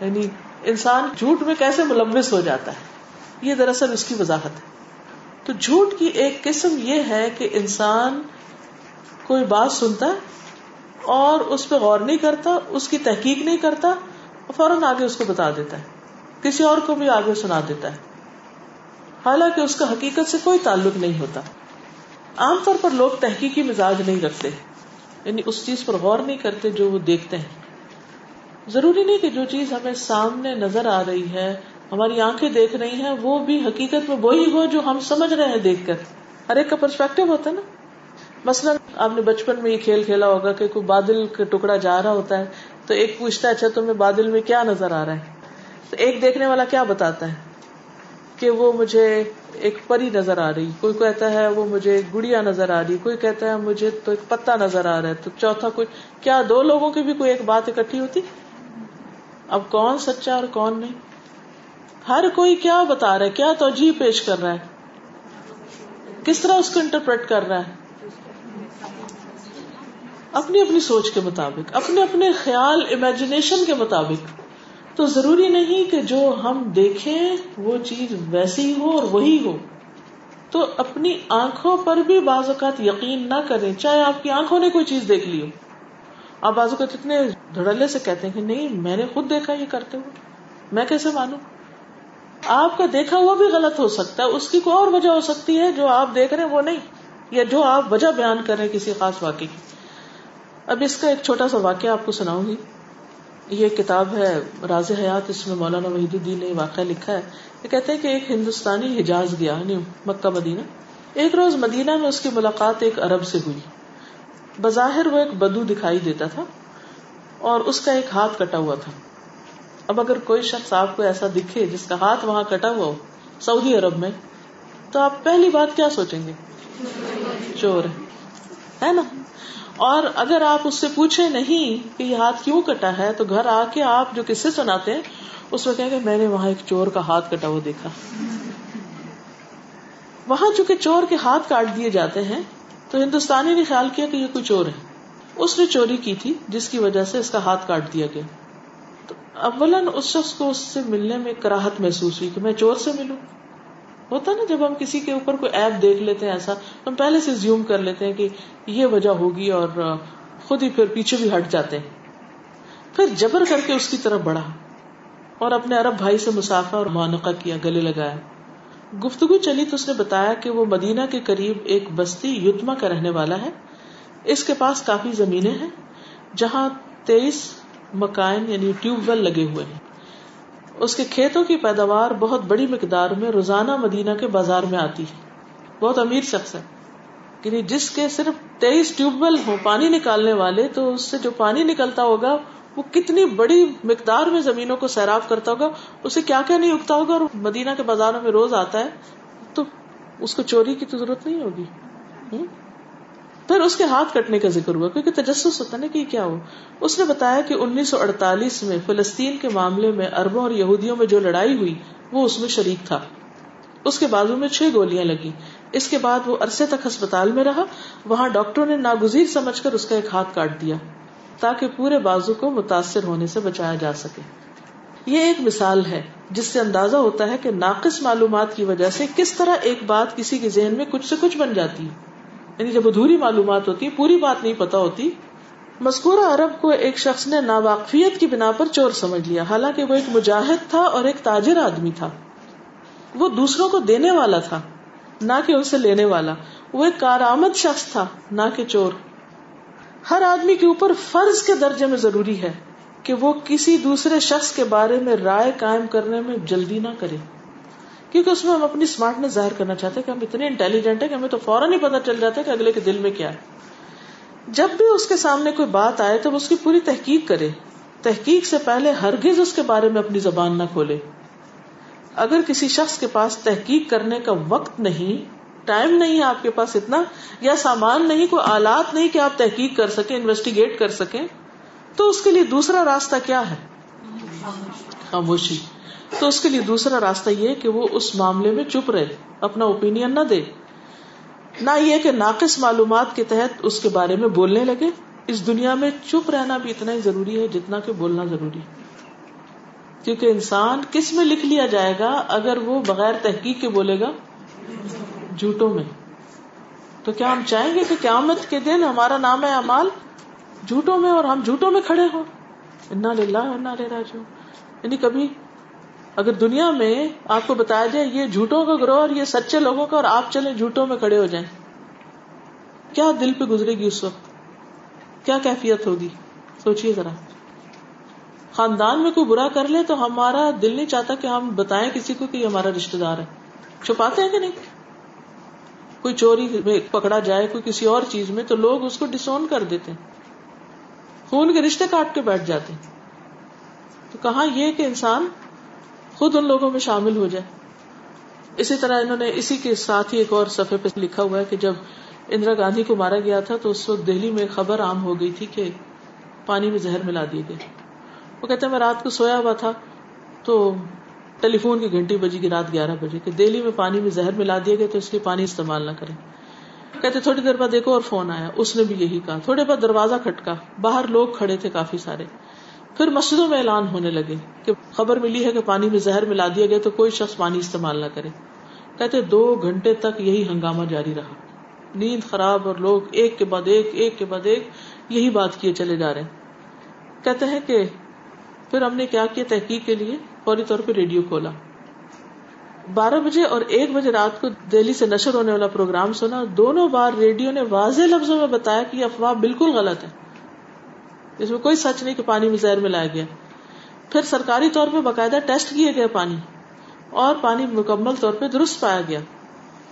یعنی انسان جھوٹ میں کیسے ملوث ہو جاتا ہے؟ یہ دراصل اس کی وضاحت ہے۔ تو جھوٹ کی ایک قسم یہ ہے کہ انسان کوئی بات سنتا ہے اور اس پہ غور نہیں کرتا، اس کی تحقیق نہیں کرتا، فوراً آگے اس کو بتا دیتا ہے۔ کسی اور کو بھی آگے سنا دیتا ہے۔ حالانکہ اس کا حقیقت سے کوئی تعلق نہیں ہوتا۔ عام طور پر لوگ تحقیقی مزاج نہیں رکھتے یعنی اس چیز پر غور نہیں کرتے جو وہ دیکھتے ہیں۔ ضروری نہیں کہ جو چیز ہمیں سامنے نظر آ رہی ہے، ہماری آنکھیں دیکھ رہی ہیں، وہ بھی حقیقت میں وہی ہو جو ہم سمجھ رہے ہیں دیکھ کر۔ ہر ایک کا پرسپیکٹو ہوتا ہے نا۔ مثلاً آپ نے بچپن میں یہ کھیل کھیلا ہوگا کہ کوئی بادل کا ٹکڑا جا رہا ہوتا ہے، تو ایک پوچھتا ہے اچھا تمہیں بادل میں کیا نظر آ رہا ہے؟ تو ایک دیکھنے والا کیا بتاتا ہے؟ کہ وہ مجھے ایک پری نظر آ رہی، کوئی کہتا ہے وہ مجھے گڑیا نظر آ رہی، کوئی کہتا ہے مجھے تو ایک پتا نظر آ رہا ہے، تو چوتھا کوئی، کیا دو لوگوں کی بھی کوئی ایک بات اکٹھی ہوتی؟ اب کون سچا اور کون نہیں؟ ہر کوئی کیا بتا رہا ہے، کیا توجہ پیش کر رہا ہے؟ کس طرح اس کو انٹرپریٹ کر رہا ہے؟ اپنی اپنی سوچ کے مطابق، اپنے اپنے خیال امیجنیشن کے مطابق۔ تو ضروری نہیں کہ جو ہم دیکھیں وہ چیز ویسی ہو اور وہی ہو۔ تو اپنی آنکھوں پر بھی بعض اوقات یقین نہ کریں، چاہے آپ کی آنکھوں نے کوئی چیز دیکھ لی ہو۔ آپ بعض اوقات اتنے دھڑلے سے کہتے ہیں کہ نہیں، میں نے خود دیکھا یہ کرتے ہوئے۔ میں کیسے مانوں؟ آپ کا دیکھا ہوا بھی غلط ہو سکتا ہے، اس کی کوئی اور وجہ ہو سکتی ہے جو آپ دیکھ رہے ہیں، وہ نہیں۔ یا جو آپ وجہ بیان کر رہے ہیں کسی خاص واقعے کی۔ اب اس کا ایک چھوٹا سا واقعہ آپ کو سناؤں گی۔ یہ کتاب ہے، راز حیات، اس میں مولانا وحید الدین نے واقعہ لکھا ہے۔ یہ کہتے ہیں کہ ایک ہندوستانی حجاز گیا یعنی مکہ، مدینہ، ایک روز مدینہ میں اس کی ملاقات ایک عرب سے ہوئی۔ بظاہر وہ ایک بدو دکھائی دیتا تھا اور اس کا ایک ہاتھ کٹا ہوا تھا۔ اب اگر کوئی شخص آپ کو ایسا دکھے جس کا ہاتھ وہاں کٹا ہوا ہو، سعودی عرب میں، تو آپ پہلی بات کیا سوچیں گے؟ چور ہے نا؟ اور اگر آپ اس سے پوچھے نہیں کہ یہ ہاتھ کیوں کٹا ہے، تو گھر آ کے آپ جو کسے سناتے ہیں، اس میں کہ میں نے وہاں ایک چور کا ہاتھ کٹا ہوا دیکھا۔ وہاں چونکہ چور کے ہاتھ کاٹ دیے جاتے ہیں، تو ہندوستانی نے خیال کیا کہ یہ کوئی چور ہے۔ اس نے چوری کی تھی، جس کی وجہ سے اس کا ہاتھ کاٹ دیا گیا۔ تو اولن اس شخص کو اس سے ملنے میں کراہت محسوس ہوئی کہ میں چور سے ملوں۔ ہوتا نا جب ہم کسی کے اوپر کوئی ایپ دیکھ لیتے ہیں ایسا، ہم پہلے سے زیوم کر لیتے ہیں کہ یہ وجہ ہوگی اور خود ہی پھر پیچھے بھی ہٹ جاتے ہیں۔ پھر جبر کر کے اس کی طرف بڑھا اور اپنے عرب بھائی سے مسافہ اور معانقہ کیا، گلے لگایا۔ گفتگو چلی تو اس نے بتایا کہ وہ مدینہ کے قریب ایک بستی یتما کا رہنے والا ہے۔ اس کے پاس کافی زمینیں ہیں جہاں تیئیس مکائن یعنی ٹیوب ویل لگے ہوئے ہیں۔ اس کے کھیتوں کی پیداوار بہت بڑی مقدار میں روزانہ مدینہ کے بازار میں آتی ہے۔ بہت امیر شخص ہے۔ یعنی جس کے صرف تیئیس ٹیوب ویل ہو پانی نکالنے والے، تو اس سے جو پانی نکلتا ہوگا، وہ کتنی بڑی مقدار میں زمینوں کو سیراب کرتا ہوگا، اسے کیا کیا نہیں اگتا ہوگا؟ اور مدینہ کے بازاروں میں روز آتا ہے، تو اس کو چوری کی تو ضرورت نہیں ہوگی۔ پھر اس کے ہاتھ کٹنے کا ذکر ہوا، کیونکہ تجسس ہوتا نا کہ کیا ہو؟ اس نے بتایا کہ انیس سو اڑتالیس میں فلسطین کے معاملے میں اربوں اور یہودیوں میں جو لڑائی ہوئی، وہ اس میں شریک تھا۔ اس کے بازو میں چھ گولیاں لگی اس کے بعد وہ عرصے تک ہسپتال میں رہا، وہاں ڈاکٹروں نے ناگزیر سمجھ کر اس کا ایک ہاتھ کاٹ دیا، تاکہ پورے بازو کو متاثر ہونے سے بچایا جا سکے۔ یہ ایک مثال ہے، جس سے اندازہ ہوتا ہے کہ ناقص معلومات کی وجہ سے کس طرح ایک بات کسی کے ذہن میں کچھ سے کچھ بن جاتی۔ ہے یعنی جب ادھوری معلومات ہوتی، پوری بات نہیں پتا ہوتی، مذکورہ عرب کو ایک شخص نے ناواقفیت کی بنا پر چور سمجھ لیا۔ حالانکہ وہ ایک مجاہد تھا اور ایک تاجر آدمی تھا۔ وہ دوسروں کو دینے والا تھا، نہ کہ ان سے لینے والا۔ وہ ایک کارآمد شخص تھا، نہ کہ چور۔ ہر آدمی کے اوپر فرض کے درجے میں ضروری ہے کہ وہ کسی دوسرے شخص کے بارے میں رائے قائم کرنے میں جلدی نہ کرے۔ کیونکہ اس میں ہم اپنی اسمارٹنیس ظاہر کرنا چاہتے ہیں کہ ہم اتنے انٹیلیجنٹ ہیں کہ ہمیں تو فوراً ہی پتا چل جاتا ہے کہ اگلے کے دل میں کیا ہے۔ جب بھی اس کے سامنے کوئی بات آئے تو اس کی پوری تحقیق کرے۔ تحقیق سے پہلے ہرگز اس کے بارے میں اپنی زبان نہ کھولے۔ اگر کسی شخص کے پاس تحقیق کرنے کا وقت نہیں ٹائم نہیں ہے آپ کے پاس اتنا، یا سامان نہیں، کوئی آلات نہیں کہ آپ تحقیق کر سکیں انویسٹیگیٹ کر سکیں، تو اس کے لیے دوسرا راستہ کیا ہے؟ خاموشی۔ تو اس کے لیے دوسرا راستہ یہ کہ وہ اس معاملے میں چپ رہے، اپنا اوپین نہ دے۔ نہ یہ کہ ناقص معلومات کے تحت اس کے بارے میں بولنے لگے۔ اس دنیا میں چپ رہنا بھی اتنا ہی ضروری ہے جتنا کہ بولنا ضروری کیونکہ انسان کس میں لکھ لیا جائے گا اگر وہ بغیر تحقیق کے بولے گا؟ جھوٹوں میں۔ تو کیا ہم چاہیں گے کہ قیامت کے دن ہمارا نام ہے امال؟ جھوٹوں میں اور ہم جھوٹوں میں کھڑے ہوں۔ انا لے راجو یعنی کبھی اگر دنیا میں آپ کو بتایا جائے یہ جھوٹوں کا گروہ اور یہ سچے لوگوں کا اور آپ چلے جھوٹوں میں کھڑے ہو جائیں، کیا دل پہ گزرے گی اس وقت؟ کیا کیفیت ہوگی؟ سوچیے ذرا۔ خاندان میں کوئی برا کر لے تو ہمارا دل نہیں چاہتا کہ ہم بتائیں کسی کو کہ یہ ہمارا رشتے دار ہے۔ چھپاتے ہیں کہ نہیں؟ کوئی چوری میں پکڑا جائے کوئی کسی اور چیز میں تو لوگ اس کو ڈسون کر دیتے ہیں۔ خون کے رشتے کاٹ کے بیٹھ جاتے ہیں۔ تو کہاں یہ کہ انسان خود ان لوگوں میں شامل ہو جائے۔ اسی طرح انہوں نے اسی کے ساتھ ہی ایک اور صفحے پہ لکھا ہوا ہے کہ جب اندرا گاندھی کو مارا گیا تھا تو اس وقت دہلی میں خبر عام ہو گئی تھی کہ پانی میں زہر ملا دیے گئے۔ وہ کہتے ہیں، میں رات کو سویا ہوا تھا تو ٹیلی فون کی گھنٹی بجی گی رات گیارہ بجے کہ دہلی میں پانی میں زہر ملا دیے گئے تو اس لیے پانی استعمال نہ کریں۔ کہتے تھوڑی دیر بعد ایک اور فون آیا، اس نے بھی یہی کہا۔ تھوڑے بعد دروازہ کھٹکا، باہر لوگ کھڑے تھے کافی سارے۔ پھر مسجدوں میں اعلان ہونے لگے کہ خبر ملی ہے کہ پانی میں زہر ملا دیا گیا تو کوئی شخص پانی استعمال نہ کرے۔ کہتے دو گھنٹے تک یہی ہنگامہ جاری رہا۔ نیند خراب اور لوگ ایک کے بعد ایک ایک کے بعد ایک یہی بات کیے چلے جا رہے ہیں۔ کہتے ہیں کہ پھر ہم نے کیا کیا تحقیق کے لیے؟ فوری طور پہ ریڈیو کھولا۔ بارہ بجے اور ایک بجے رات کو دہلی سے نشر ہونے والا پروگرام سنا۔ دونوں بار ریڈیو نے واضح لفظوں میں بتایا کہ یہ افواہ بالکل غلط ہے۔ اس میں کوئی سچ نہیں کہ پانی میں زہر ملایا گیا۔ پھر سرکاری طور پہ باقاعدہ ٹیسٹ کیے گئے پانی اور پانی مکمل طور پہ درست پایا گیا۔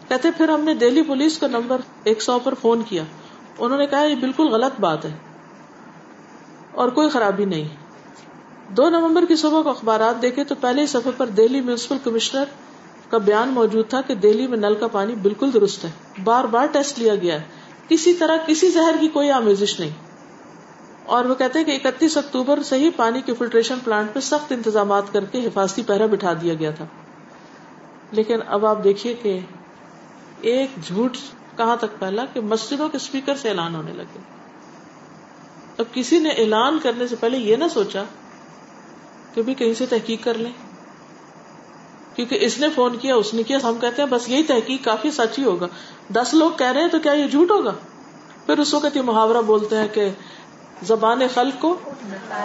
کہتے پھر ہم نے دہلی پولیس کو نمبر ایک سو پر فون کیا۔ انہوں نے کہا یہ بالکل غلط بات ہے اور کوئی خرابی نہیں۔ دو نومبر کی صبح کو اخبارات دیکھے تو پہلے ہی سفر پر دہلی میونسپل کمشنر کا بیان موجود تھا کہ دہلی میں نل کا پانی بالکل درست ہے۔ بار بار ٹیسٹ لیا گیا ہے۔ کسی طرح کسی زہر کی کوئی آمیزش نہیں۔ اور وہ کہتے ہیں کہ اکتیس اکتوبر سے ہی پانی کے فلٹریشن پلانٹ پہ سخت انتظامات کر کے حفاظتی پہرا بٹھا دیا گیا تھا۔ لیکن اب آپ دیکھیے کہ ایک جھوٹ کہاں تک پھیلا کہ مسجدوں کے اسپیکر سے اعلان ہونے لگے۔ اب کسی نے اعلان کرنے سے پہلے یہ نہ سوچا کہ بھی کہیں سے تحقیق کر لیں۔ کیونکہ اس نے فون کیا، اس نے کیا، ہم کہتے ہیں بس یہی تحقیق کافی سچ ہی ہوگا۔ دس لوگ کہہ رہے ہیں تو کیا یہ جھوٹ ہوگا؟ پھر اس وقت یہ محاورہ بولتے ہیں کہ زبان خلق کو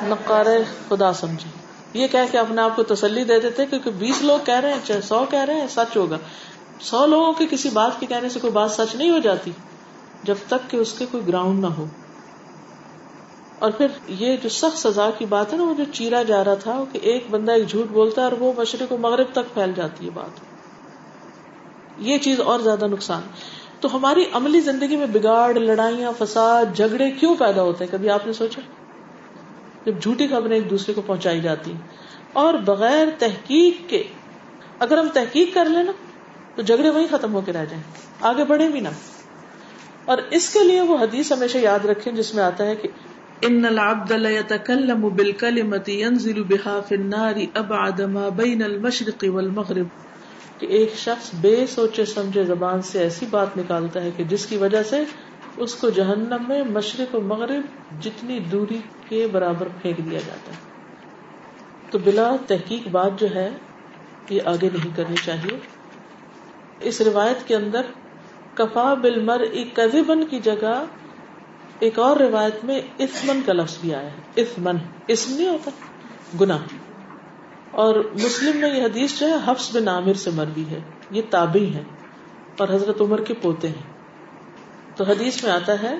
نقار خدا سمجھے۔ یہ کہہ کے اپنے آپ کو تسلی دے دیتے کیونکہ بیس لوگ کہہ رہے ہیں، چاہے سو کہہ رہے ہیں، سچ ہوگا۔ سو لوگوں کے کسی بات کے کہنے سے کوئی بات سچ نہیں ہو جاتی، جب تک کہ اس کے کوئی گراؤنڈ نہ ہو۔ اور پھر یہ جو سخت سزا کی بات ہے نا، وہ جو چیرا جا رہا تھا کہ ایک بندہ ایک جھوٹ بولتا ہے اور وہ مشرق و مغرب تک پھیل جاتی ہے بات۔ یہ چیز اور زیادہ نقصان۔ تو ہماری عملی زندگی میں بگاڑ، لڑائیاں، فساد، جھگڑے کیوں پیدا ہوتے ہیں؟ کبھی آپ نے سوچا؟ جب جھوٹی خبریں ایک دوسرے کو پہنچائی جاتی ہیں۔ اور بغیر تحقیق کے، اگر ہم تحقیق کر لیں نا، تو جھگڑے وہیں ختم ہو کے رہ جائیں۔ آگے بڑھے بھی نہ اور اس کے لیے وہ حدیث ہمیشہ یاد رکھیں، جس میں آتا ہے کہ ان العبد لا يتكلم بالكلمه ينزل بها في النار ابعد ما بين المشرق والمغرب۔ کہ ایک شخص بے سوچے سمجھے زبان سے ایسی بات نکالتا ہے کہ جس کی وجہ سے اس کو جہنم میں مشرق و مغرب جتنی دوری کے برابر پھینک دیا جاتا ہے۔ تو بلا تحقیق بات جو ہے، یہ آگے نہیں کرنی چاہیے۔ اس روایت کے اندر کفا بل مر کی جگہ ایک اور روایت میں اسمن کا لفظ بھی آیا ہے۔ اسمن، اسم نہیں ہوتا گنا اور مسلم میں یہ حدیث جو ہے حفظ بن عامر سے مروی ہے، یہ تابعی ہے اور حضرت عمر کے پوتے ہیں۔ تو حدیث میں آتا ہے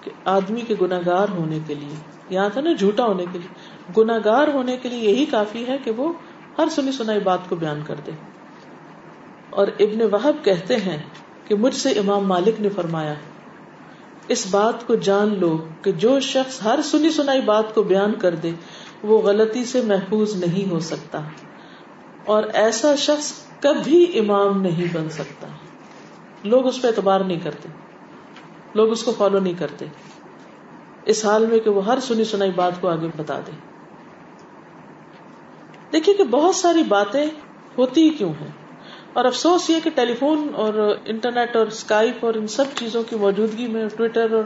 کہ آدمی کے گناگار ہونے کے لیے، یہاں تھا نا جھوٹا ہونے کے لیے گناگار ہونے کے لیے یہی کافی ہے کہ وہ ہر سنی سنائی بات کو بیان کر دے۔ اور ابن وحب کہتے ہیں کہ مجھ سے امام مالک نے فرمایا، اس بات کو جان لو کہ جو شخص ہر سنی سنائی بات کو بیان کر دے وہ غلطی سے محفوظ نہیں ہو سکتا اور ایسا شخص کبھی امام نہیں بن سکتا۔ لوگ اس پہ اعتبار نہیں کرتے۔ لوگ اس کو فالو نہیں کرتے۔ اس حال میں کہ وہ ہر سنی سنائی بات کو آگے بتا دے۔ دیکھیے کہ بہت ساری باتیں ہوتی کیوں ہیں؟ اور افسوس یہ کہ ٹیلی فون اور انٹرنیٹ اور اسکائپ اور ان سب چیزوں کی موجودگی میں ٹویٹر اور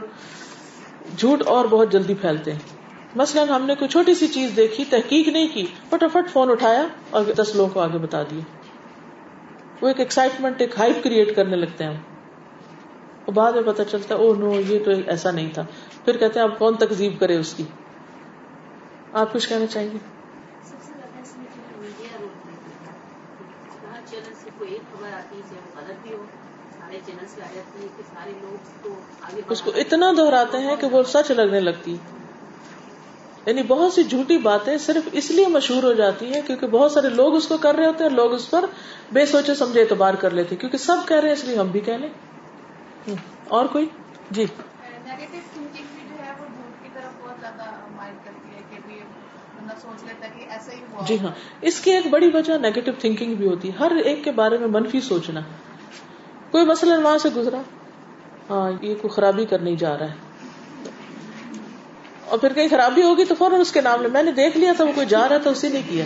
جھوٹ اور بہت جلدی پھیلتے ہیں۔ مثلاً ہم نے کوئی چھوٹی سی چیز دیکھی تحقیق نہیں کی فٹافٹ فون اٹھایا اور دس لوگوں کو آگے بتا دیا۔ وہ ایک ایکسائٹمنٹ ایک ہائپ کریٹ کرنے لگتے ہیں وہ بعد میں پتا چلتا او نو یہ تو ایسا نہیں تھا۔ پھر کہتے ہیں آپ کون تکزیب کرے اس کی؟ آپ کچھ کہنا چاہیں گے؟ اس کو اتنا دہراتے ہیں کہ وہ سچ لگنے لگتی۔ یعنی بہت سی جھوٹی باتیں صرف اس لیے مشہور ہو جاتی ہیں کیونکہ بہت سارے لوگ اس کو کر رہے ہوتے ہیں لوگ اس پر بے سوچے سمجھے اعتبار کر لیتے کیونکہ سب کہہ رہے ہیں اس لیے ہم بھی کہہ لیں۔ اور کوئی؟ جی۔ جی ہاں۔ اس کی ایک بڑی وجہ نیگیٹو تھنکنگ بھی ہوتی ہے۔ ہر ایک کے بارے میں منفی سوچنا۔ کوئی مثلاً وہاں سے گزرا ہاں یہ کوئی خرابی کرنے جا رہا ہے۔ اور پھر کہیں خرابی ہوگی تو فوراً اس کے نام لے۔ میں نے دیکھ لیا تھا، وہ کوئی جا رہا تھا، اسی نے کیا۔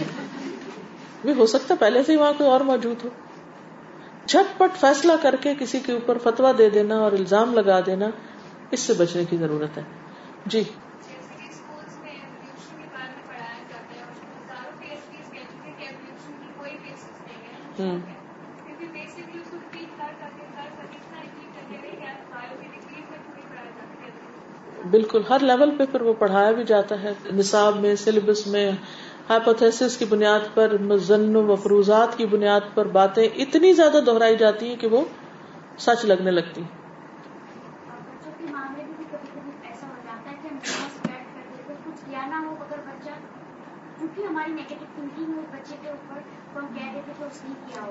بھی ہو سکتا پہلے سے ہی وہاں کوئی اور موجود ہو۔ جھٹ پٹ فیصلہ کر کے کسی کے اوپر فتوا دے دینا اور الزام لگا دینا، اس سے بچنے کی ضرورت ہے۔ جی۔ ہوں۔ بالکل ہر لیول پہ پھر وہ پڑھایا بھی جاتا ہے نصاب میں سلیبس میں ہائپوتھس کی بنیاد پر مزن و مفروضات کی بنیاد پر باتیں اتنی زیادہ دہرائی جاتی ہیں کہ وہ سچ لگنے لگتی ہیں۔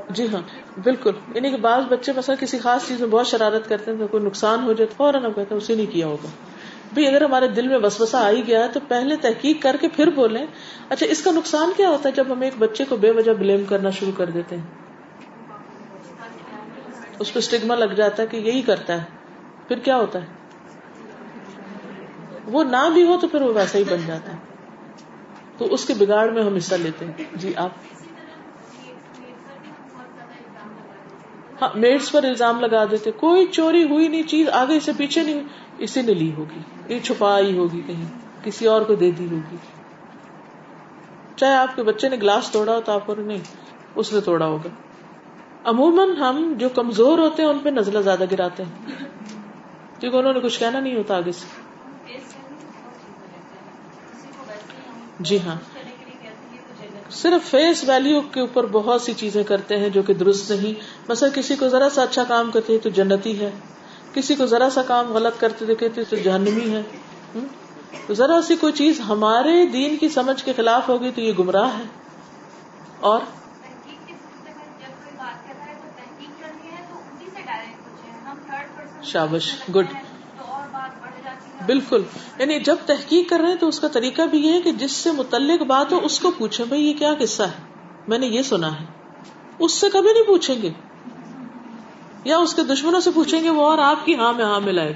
جی ہاں بالکل۔ یعنی کہ بعض بچے مثلا کسی خاص چیز میں بہت شرارت کرتے ہیں تو کوئی نقصان ہو جائے تو فوراً ہم کہتے ہیں اسی نے کیا ہوگا۔ بھی اگر ہمارے دل میں وسوسہ آئی گیا ہے تو پہلے تحقیق کر کے پھر بولیں۔ اچھا اس کا نقصان کیا ہوتا ہے جب ہم ایک بچے کو بے وجہ بلیم کرنا شروع کر دیتے ہیں؟ اس پہ اسٹگما لگ جاتا ہے کہ یہی کرتا ہے۔ پھر کیا ہوتا ہے؟ وہ نہ بھی ہو تو پھر وہ ویسا ہی بن جاتا ہے۔ تو اس کے بگاڑ میں ہم حصہ لیتے ہیں۔ جی آپ؟ میڈس پر الزام لگا دیتے کوئی چوری ہوئی نہیں چیز آگے سے پیچھے نہیں اسی نے لی ہوگی یہ چھپائی ہوگی کہیں کسی اور کو دے دی ہوگی۔ چاہے آپ کے بچے نے گلاس توڑا ہو تو آپ کو نہیں اس نے توڑا ہوگا۔ عموماً ہم جو کمزور ہوتے ہیں ان پہ نزلہ زیادہ گراتے ہیں کیونکہ انہوں نے کچھ کہنا نہیں ہوتا آگے سے۔ جی ہاں۔ صرف فیس ویلو کے اوپر بہت سی چیزیں کرتے ہیں جو کہ درست نہیں۔ مثلا کسی کو ذرا سا اچھا کام کرتے ہیں تو جنتی ہے۔ کسی کو ذرا سا کام غلط کرتے دیکھے تو جہنمی ہے۔ ذرا سی کوئی چیز ہمارے دین کی سمجھ کے خلاف ہوگی تو یہ گمراہ ہے۔ اور؟ شابش گڈ بالکل یعنی جب تحقیق کر رہے ہیں تو اس کا طریقہ بھی یہ ہے کہ جس سے متعلق بات ہو اس کو پوچھے بھائی یہ کیا قصہ ہے؟ میں نے یہ سنا ہے۔ اس سے کبھی نہیں پوچھیں گے۔ یا اس کے دشمنوں سے پوچھیں گے وہ اور آپ کی ہاں میں ہاں ملائے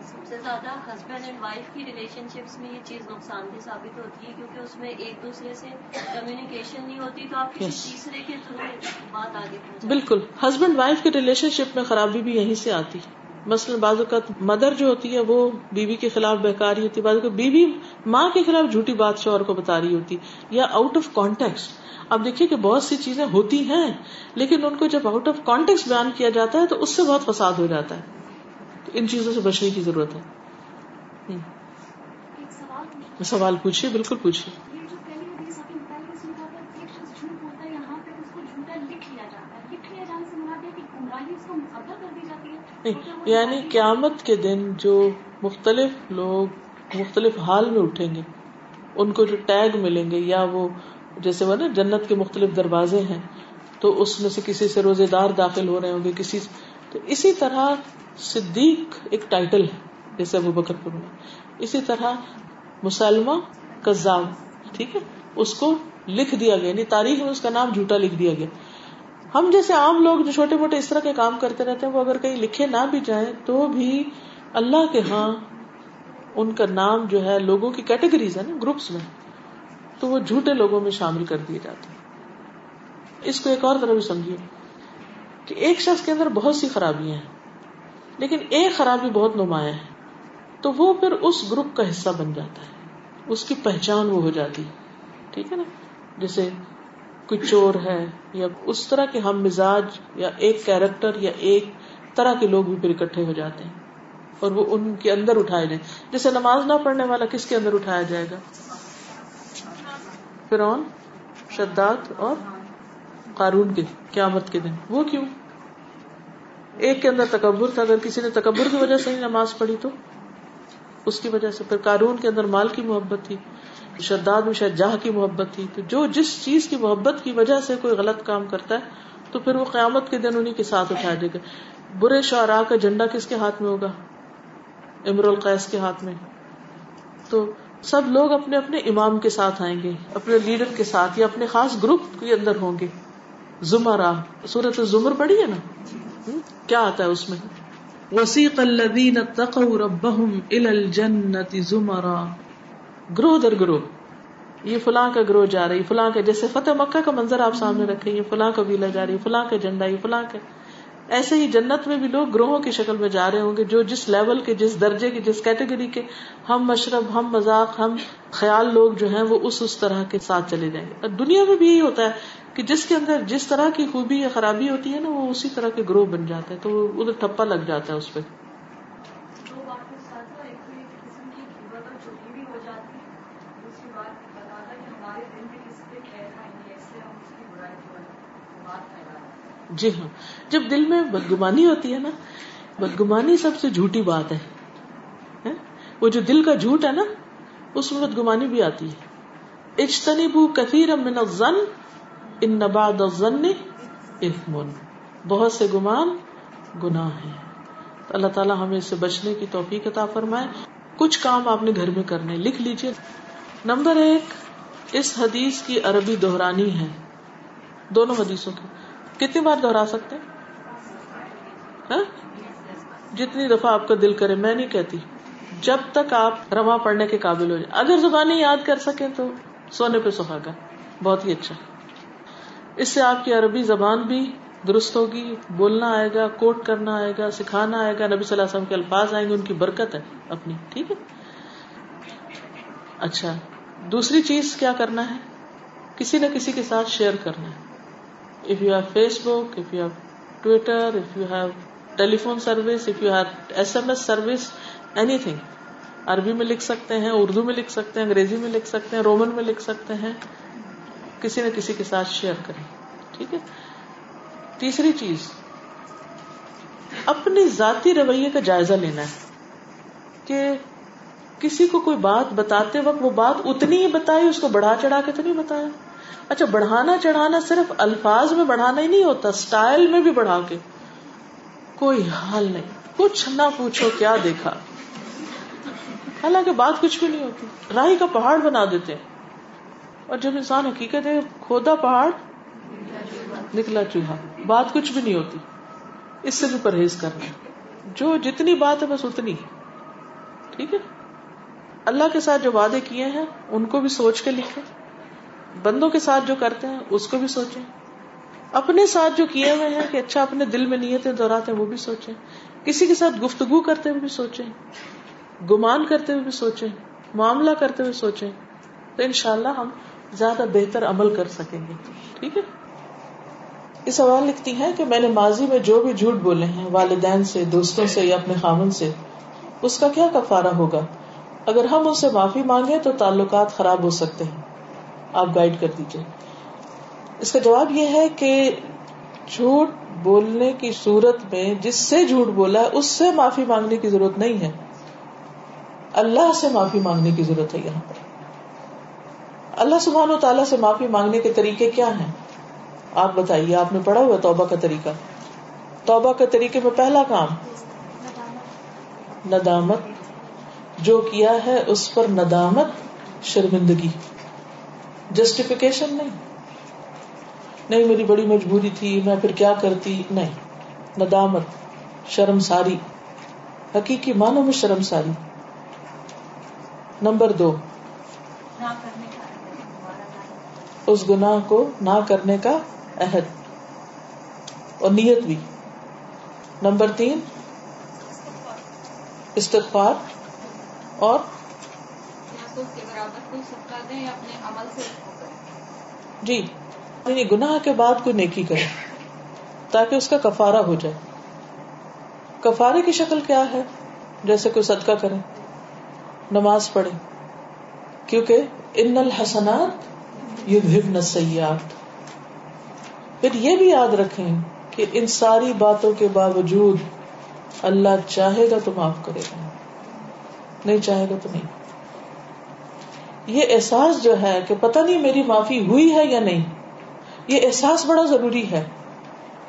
سب سے زیادہ ہسبینڈ اینڈ وائف کی ریلیشن شپس میں یہ چیز نقصان دہ ثابت ہوتی ہے کیونکہ اس میں ایک دوسرے سے کمیونیکیشن نہیں ہوتی تو آپ کسی تیسرے کے تھرو بات آگے بالکل۔ ہسبینڈ وائف کی ریلیشن شپ میں خرابی بھی یہیں سے آتی۔ مثلاً بعض اوقات مدر جو ہوتی ہے وہ بیوی کے خلاف بہکاری ہوتی ہے بعض اوقات بیوی ماں کے خلاف جھوٹی بات شوہر کو بتا رہی ہوتی یا آؤٹ آف کانٹیکس اب دیکھیے کہ بہت سی چیزیں ہوتی ہیں لیکن ان کو جب آؤٹ آف کانٹیکس بیان کیا جاتا ہے تو اس سے بہت فساد ہو جاتا ہے۔ تو ان چیزوں سے بچنے کی ضرورت ہے۔ سوال پوچھیے بالکل پوچھیے۔ یعنی قیامت کے دن جو مختلف لوگ مختلف حال میں اٹھیں گے، ان کو جو ٹیگ ملیں گے یا وہ جیسے وہ نا جنت کے مختلف دروازے ہیں، تو اس میں سے کسی سے روزے دار داخل ہو رہے ہوں گے، کسی تو اسی طرح صدیق ایک ٹائٹل ہے، جیسے ابو بکر کو ملا اسی طرح مسلمہ کزاب ٹھیک ہے؟ اس کو لکھ دیا گیا یعنی تاریخ میں اس کا نام جھوٹا لکھ دیا گیا۔ ہم جیسے عام لوگ جو چھوٹے موٹے اس طرح کے کام کرتے رہتے ہیں، وہ اگر کہیں لکھے نہ بھی جائیں تو بھی اللہ کے ہاں ان کا نام جو ہے لوگوں کی کیٹیگریز ہے نا گروپس میں، تو وہ جھوٹے لوگوں میں شامل کر دیے جاتے ہیں۔ اس کو ایک اور طرح بھی سمجھیے کہ ایک شخص کے اندر بہت سی خرابیاں ہیں، لیکن ایک خرابی بہت نمایاں ہے، تو وہ پھر اس گروپ کا حصہ بن جاتا ہے۔ اس کی پہچان وہ ہو جاتی ٹھیک ہے نا؟ جیسے کوئی چور ہے یا اس طرح کے ہم مزاج یا ایک کیریکٹر یا ایک طرح کے لوگ بھی پھر اکٹھے ہو جاتے ہیں اور وہ ان کے اندر اٹھائے جائیں۔ جیسے نماز نہ پڑھنے والا کس کے اندر اٹھایا جائے گا؟ فرون شداد اور قارون کے قیامت کے دن۔ وہ کیوں؟ ایک کے اندر تکبر تھا، اگر کسی نے تکبر کی وجہ سے نماز پڑھی تو؟ اس کی وجہ سے۔ پھر قارون کے اندر مال کی محبت تھی۔ شداد میں شاید جاہ کی محبت تھی، تو جو جس چیز کی محبت کی وجہ سے کوئی غلط کام کرتا ہے، تو پھر وہ قیامت کے دن انہیں کے ساتھ اٹھایا جائے گا۔ برے کا جھنڈا کس کے ہاتھ میں ہوگا؟ امر القیس کے ہاتھ میں۔ تو سب لوگ اپنے اپنے امام کے ساتھ آئیں گے، اپنے لیڈر کے ساتھ یا اپنے خاص گروپ کے اندر ہوں گے۔ زمرا سورت زمر پڑی ہے نا؟ کیا آتا ہے اس میں؟ وسیق الذین اتقوا ربهم الى الجنة زمرا۔ گروہ در گروہ، یہ فلاں کا گروہ جا رہی، فلاں کا جیسے فتح مکہ کا منظر آپ سامنے رکھے یہ فلاں قبیلہ جا رہی، فلاں کا جھنڈا، یہ فلاں کا ایسے ہی جنت میں بھی لوگ گروہوں کی شکل میں جا رہے ہوں گے، جو جس لیول کے، جس درجے کے، جس کیٹیگری کے، ہم مشرب، ہم مذاق، ہم خیال لوگ جو ہیں، وہ اس اس طرح کے ساتھ چلے جائیں گے۔ اور دنیا میں بھی یہی ہوتا ہے کہ جس کے اندر جس طرح کی خوبی یا خرابی ہوتی ہے نا، وہ اسی طرح کے گروہ بن جاتے ہیں تو وہ ادھر ٹھپا لگ جاتا ہے اس پہ دو بات کے ساتھ ساتھ ایک تو ایک قسم کی قیمت اور چھوٹی بھی ہو جاتی ہے دوسری بات بتا تھا کہ ہمارے دل میں کسی پہ خیر نہیں ہے اس لیے ہم اس کی برائی جو ہے بات پھیلا رہے ہیں جی ہاں۔ جب دل میں بدگمانی ہوتی ہے نا، بدگمانی سب سے جھوٹی بات ہے۔ وہ جو دل کا جھوٹ ہے نا، اس میں بدگمانی بھی آتی ہے۔ اجتنبو کثیر من الظن، ان بعد الظن اثم۔ بہت سے گمان گناہ ہیں۔ تو اللہ تعالیٰ ہمیں اس سے بچنے کی توفیق عطا فرمائے۔ کچھ کام آپ نے گھر میں کرنے، لکھ لیجیے۔ نمبر ایک، اس حدیث کی عربی دہرانی ہے۔ دونوں حدیثوں کی۔ کتنی بار دہرا سکتے ہیں؟ ہاں؟ جتنی دفعہ آپ کا دل کرے، میں نہیں کہتی۔ جب تک آپ رواں پڑھنے کے قابل ہو جائے اگر زبانیں یاد کر سکیں تو سونے پہ سہاگا۔ بہت ہی اچھا۔ اس سے آپ کی عربی زبان بھی درست ہوگی، بولنا آئے گا، کوٹ کرنا آئے گا، سکھانا آئے گا۔ نبی صلی اللہ علیہ وسلم کے الفاظ آئیں گے، ان کی برکت ہے اپنی۔ ٹھیک ہے؟ اچھا۔ دوسری چیز کیا کرنا ہے؟ کسی نہ کسی کے ساتھ شیئر کرنا ہے۔ If you have Facebook if you have Twitter if you have telephone service if you have S M S service anything عربی میں لکھ سکتے ہیں، اردو میں لکھ سکتے ہیں، انگریزی میں لکھ سکتے ہیں، رومن میں لکھ سکتے ہیں، کسی نہ کسی کے ساتھ شیئر کریں. ٹھیک ہے؟ تیسری چیز، اپنی ذاتی رویے کا جائزہ لینا ہے. کہ کسی کو کوئی بات بتاتے وقت وہ بات اتنی ہی بتائی، اس کو بڑھا چڑھا کے تو نہیں بتایا؟ اچھا بڑھانا چڑھانا صرف الفاظ میں بڑھانا ہی نہیں ہوتا اسٹائل میں بھی بڑھا کے۔ کوئی حال نہیں۔ کچھ نہ پوچھو کیا دیکھا۔ حالانکہ بات کچھ بھی نہیں ہوتی۔ راہی کا پہاڑ بنا دیتے ہیں۔ اور جب انسان حقیقت ہے، کھودا پہاڑ، نکلا چوہا۔ بات کچھ بھی نہیں ہوتی۔ اس سے بھی پرہیز کرنا۔ جو جتنی بات ہے، بس اتنی ٹھیک ہے؟ اللہ کے ساتھ جو وعدے کیے ہیں، ان کو بھی سوچ کے لکھیں۔ بندوں کے ساتھ جو کرتے ہیں، اس کو بھی سوچیں۔ اپنے ساتھ جو کیے ہوئے ہیں کہ اچھا اپنے دل میں نیتیں دہراتے ہیں، وہ بھی سوچیں۔ کسی کے ساتھ گفتگو کرتے ہوئے بھی سوچیں۔ گمان کرتے ہوئے بھی سوچیں۔ معاملہ کرتے ہوئے سوچیں۔ تو انشاءاللہ ہم زیادہ بہتر عمل کر سکیں گے۔ ٹھیک ہے؟ یہ سوال لکھتی ہیں کہ میں نے ماضی میں جو بھی جھوٹ بولے ہیں، والدین سے، دوستوں سے یا اپنے خامن سے، اس کا کیا کفارہ ہوگا؟ اگر ہم ان سے معافی مانگے تو تعلقات خراب ہو سکتے ہیں۔ آپ گائیڈ کر دیجیے اس کا جواب یہ ہے کہ جھوٹ بولنے کی صورت میں جس سے جھوٹ بولا ہے اس سے معافی مانگنے کی ضرورت نہیں ہے۔ اللہ سے معافی مانگنے کی ضرورت ہے یہاں پر۔ اللہ سبحانہ و تعالیٰ سے معافی مانگنے کے طریقے کیا ہیں؟ آپ بتائیے، آپ نے پڑھا ہوا توبہ کا طریقہ۔ توبہ کے طریقے میں پہلا کام، ندامت۔ جو کیا ہے اس پر ندامت، شرمندگی۔ جسٹیفیکیشن نہیں۔ نہیں، میری بڑی مجبوری تھی، میں پھر کیا کرتی؟ نہیں۔ ندامت شرم ساری حقیقی معنوں میں شرم ساری نمبر دو۔ اس گناہ کو نہ کرنے کا عہد۔ اور نیت بھی۔ نمبر تین۔ استغفار۔ اور جی یعنی گناہ کے بعد کوئی نیکی کرے، تاکہ اس کا کفارہ ہو جائے۔ کفارے کی شکل کیا ہے؟ جیسے کوئی صدقہ کرے، نماز پڑھے، کیونکہ ان الحسنات یذہبن پھر یہ بھی یاد رکھیں کہ ان ساری باتوں کے باوجود اللہ چاہے گا تو معاف کرے گا، نہیں چاہے گا تو نہیں۔ یہ احساس جو ہے کہ پتہ نہیں میری معافی ہوئی ہے یا نہیں، یہ احساس بڑا ضروری ہے،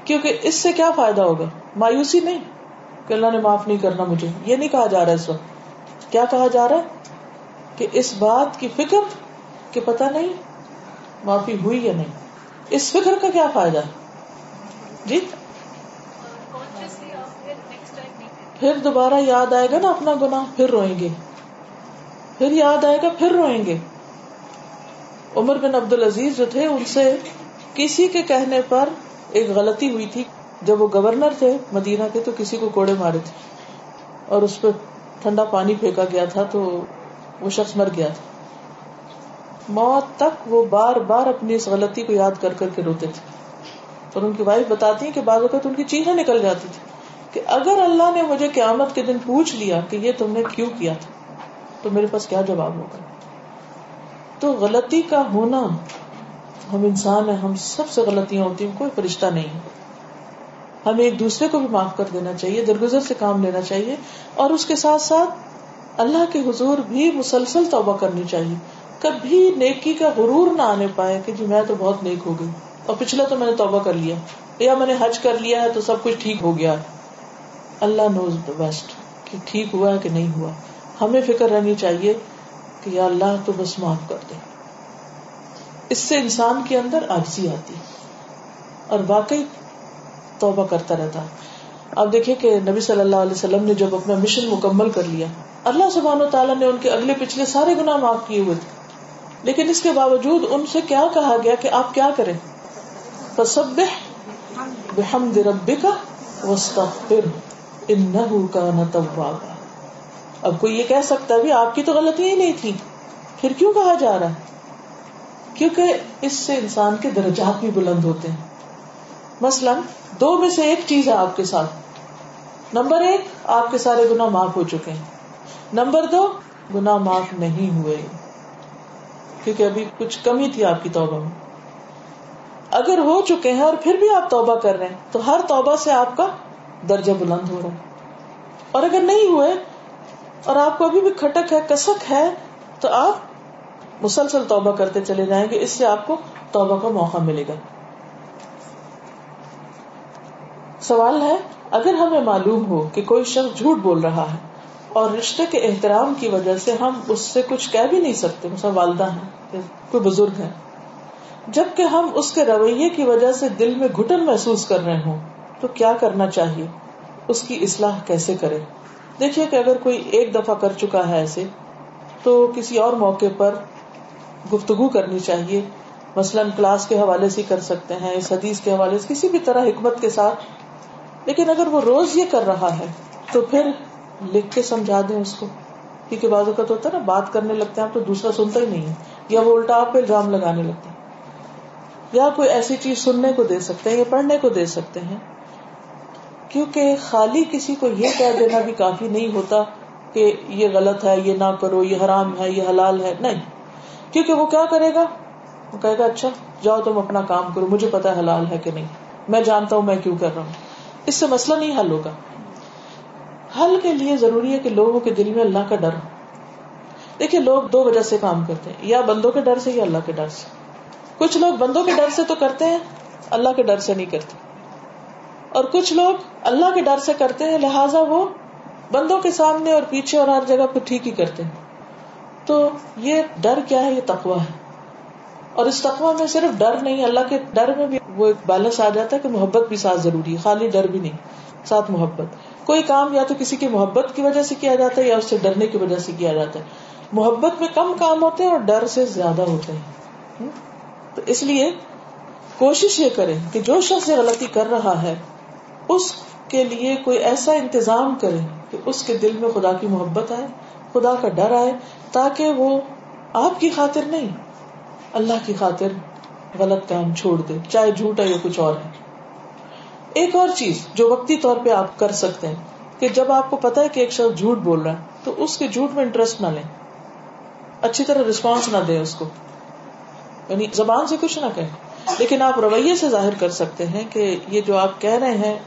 کیونکہ اس سے کیا فائدہ ہوگا؟ مایوسی نہیں کہ اللہ نے معاف نہیں کرنا مجھے۔ یہ نہیں کہا جا رہا اس وقت۔ کیا کہا جا رہا؟ ہے کہ اس بات کی فکر کہ پتہ نہیں معافی ہوئی یا نہیں۔ اس فکر کا کیا فائدہ؟ جی؟ پھر دوبارہ یاد آئے گا نا اپنا گنا پھر روئیں گے۔ پھر یاد آئے گا، پھر روئیں گے۔ عمر بن عبد العزیز جو تھے، ان سے کسی کے کہنے پر ایک غلطی ہوئی تھی۔ جب وہ گورنر تھے مدینہ کے، تو کسی کو کوڑے مارے تھے۔ اور اس پہ ٹھنڈا پانی پھینکا گیا تھا، تو وہ شخص مر گیا تھا۔ موت تک وہ بار بار اپنی اس غلطی کو یاد کر کر کے روتے تھے۔ اور ان کی وائف بتاتی ہیں کہ بعض اوقات ان کی چیزیں نکل جاتی تھی کہ اگر اللہ نے مجھے قیامت کے دن پوچھ لیا کہ یہ تم نے کیوں کیا تھا؟ تو میرے پاس کیا جواب ہوگا؟ تو غلطی کا ہونا ہم انسان ہیں، ہم سب سے غلطیاں ہوتی ہیں، کوئی فرشتہ نہیں۔ ہمیں ایک دوسرے کو بھی معاف کر دینا چاہیے، درگزر سے کام لینا چاہیے، اور اس کے ساتھ ساتھ اللہ کے حضور بھی مسلسل توبہ کرنی چاہیے۔ کبھی نیکی کا غرور نہ آنے پائے کہ جی میں تو بہت نیک ہو گئی، اور پچھلا تو میں نے توبہ کر لیا، یا میں نے حج کر لیا ہے تو سب کچھ ٹھیک ہو گیا۔ اللہ نوز دا بیسٹ کہ ٹھیک ہوا ہے کہ نہیں ہوا۔ ہمیں فکر رہنی چاہیے کہ یا اللہ تو بس معاف کر دے۔ اس سے انسان کے اندر آجزی آتی اور واقعی توبہ کرتا رہتا اب دیکھیں کہ نبی صلی اللہ علیہ وسلم نے جب اپنا مشن مکمل کر لیا، اللہ سبحانہ و تعالیٰ نے ان کے اگلے پچھلے سارے گناہ معاف کیے ہوئے تھے۔ لیکن اس کے باوجود ان سے کیا کہا گیا کہ آپ کیا کریں؟ فسبح بحمد ربک واستغفر انه كان توابا۔ اب کوئی یہ کہہ سکتا ہے آپ کی تو غلطی ہی نہیں تھی پھر کیوں کہا جا رہا ہے؟ کیونکہ اس سے انسان کے درجات بھی بلند ہوتے ہیں۔ مثلا دو میں سے ایک چیز ہے آپ کے ساتھ۔ نمبر ایک، آپ کے سارے گنا معاف ہو چکے ہیں۔ نمبر دو گنا معاف نہیں ہوئے۔ کیونکہ ابھی کچھ کمی تھی آپ کی توبہ میں۔ اگر ہو چکے ہیں اور پھر بھی آپ توبہ کر رہے ہیں، تو ہر توبہ سے آپ کا درجہ بلند ہو رہا ہے۔ اور اگر نہیں ہوئے اور آپ کو ابھی بھی کھٹک ہے، کسک ہے، تو آپ مسلسل توبہ کرتے چلے جائیں گے، اس سے آپ کو توبہ کا موقع ملے گا۔ سوال ہے، اگر ہمیں معلوم ہو کہ کوئی شخص جھوٹ بول رہا ہے اور رشتے کے احترام کی وجہ سے ہم اس سے کچھ کہہ بھی نہیں سکتے، مثلا والدہ ہیں کوئی بزرگ ہے جبکہ ہم اس کے رویے کی وجہ سے دل میں گٹن محسوس کر رہے ہوں، تو کیا کرنا چاہیے؟ اس کی اصلاح کیسے کرے دیکھیے کہ اگر کوئی ایک دفعہ کر چکا ہے ایسے، تو کسی اور موقع پر گفتگو کرنی چاہیے۔ مثلاً کلاس کے حوالے سے کر سکتے ہیں، اس حدیث کے حوالے سے، کسی بھی طرح حکمت کے ساتھ۔ لیکن اگر وہ روز یہ کر رہا ہے، تو پھر لکھ کے سمجھا دیں اس کو۔ کیونکہ بازو کا تو ہوتا ہے نا، بات کرنے لگتے ہیں آپ تو دوسرا سنتا ہی نہیں ہے، یا وہ الٹا آپ پہ الزام لگانے لگتے ہیں۔ یا کوئی ایسی چیز سننے کو دے سکتے ہیں یا پڑھنے کو دے سکتے ہیں۔ کیونکہ خالی کسی کو یہ کہہ دینا بھی کافی نہیں ہوتا کہ یہ غلط ہے، یہ نہ کرو، یہ حرام ہے، یہ حلال ہے۔ نہیں۔ کیونکہ وہ کیا کرے گا؟ وہ کہے گا اچھا جاؤ تم اپنا کام کرو، مجھے پتا حلال ہے کہ نہیں۔ میں جانتا ہوں میں کیوں کر رہا ہوں۔ اس سے مسئلہ نہیں حل ہوگا۔ حل کے لیے ضروری ہے کہ لوگوں کے دل میں اللہ کا ڈر ہو۔ دیکھیے، لوگ دو وجہ سے کام کرتے ہیں، یا بندوں کے ڈر سے یا اللہ کے ڈر سے۔ کچھ لوگ بندوں کے ڈر سے تو کرتے ہیں، اللہ کے ڈر سے نہیں کرتے۔ اور کچھ لوگ اللہ کے ڈر سے کرتے ہیں، لہٰذا وہ بندوں کے سامنے اور پیچھے اور ہر جگہ پہ ٹھیک ہی کرتے ہیں۔ تو یہ ڈر کیا ہے؟ یہ تقوا ہے۔ اور اس تقوا میں صرف ڈر نہیں، اللہ کے ڈر میں بھی وہ ایک بیلنس آ جاتا ہے کہ محبت بھی ساتھ ضروری ہے۔ خالی ڈر بھی نہیں، ساتھ محبت۔ کوئی کام یا تو کسی کی محبت کی وجہ سے کیا جاتا ہے یا اس سے ڈرنے کی وجہ سے کیا جاتا ہے۔ محبت میں کم کام ہوتے ہیں اور ڈر سے زیادہ ہوتے ہیں۔ تو اس لیے کوشش یہ کرے کہ جو شخص غلطی کر رہا ہے اس کے لیے کوئی ایسا انتظام کرے کہ اس کے دل میں خدا کی محبت آئے، خدا کا ڈر آئے، تاکہ وہ آپ کی خاطر نہیں، اللہ کی خاطر غلط کام چھوڑ دے، چاہے جھوٹا یا کچھ اور ہے۔ ایک اور چیز جو وقتی طور پہ آپ کر سکتے ہیں، کہ جب آپ کو پتا ہے کہ ایک شخص جھوٹ بول رہا ہے، تو اس کے جھوٹ میں انٹرسٹ نہ لیں۔ اچھی طرح رسپانس نہ دیں اس کو۔ یعنی زبان سے کچھ نہ کہیں۔ لیکن آپ رویے سے ظاہر کر سکتے ہیں کہ یہ جو آپ کہہ رہے ہیں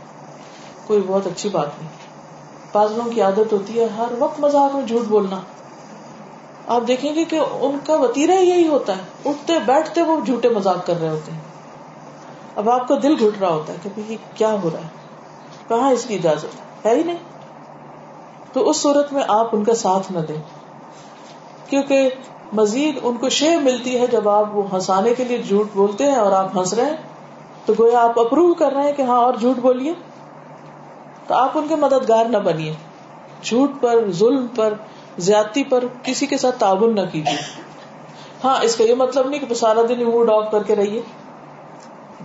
کوئی بہت اچھی بات نہیں۔ بازلوں کی عادت ہوتی ہے ہر وقت مزاق میں جھوٹ بولنا۔ آپ دیکھیں گے کہ ان کا وتیرا یہی ہوتا ہے۔ اٹھتے بیٹھتے وہ جھوٹے مزاق کر رہے ہوتے ہیں۔ اب آپ کا دل گھٹ رہا ہوتا ہے کہ یہ کیا ہو رہا ہے؟ کہاں اس کی اجازت؟ ہے ہی نہیں۔ تو اس صورت میں آپ ان کا ساتھ نہ دیں۔ کیونکہ مزید ان کو شے ملتی ہے جب آپ وہ ہنسانے کے لیے جھوٹ بولتے ہیں اور آپ ہنس رہے ہیں۔ تو گویا آپ اپروو کر رہے ہیں کہ ہاں اور جھوٹ بولیے۔ تو آپ ان کے مددگار نہ بنیے۔ جھوٹ پر، ظلم پر، زیادتی پر کسی کے ساتھ تعاون نہ کیجیے۔ ہاں اس کا یہ مطلب نہیں کہ سارا دن موڈ آف کر کے رہیے۔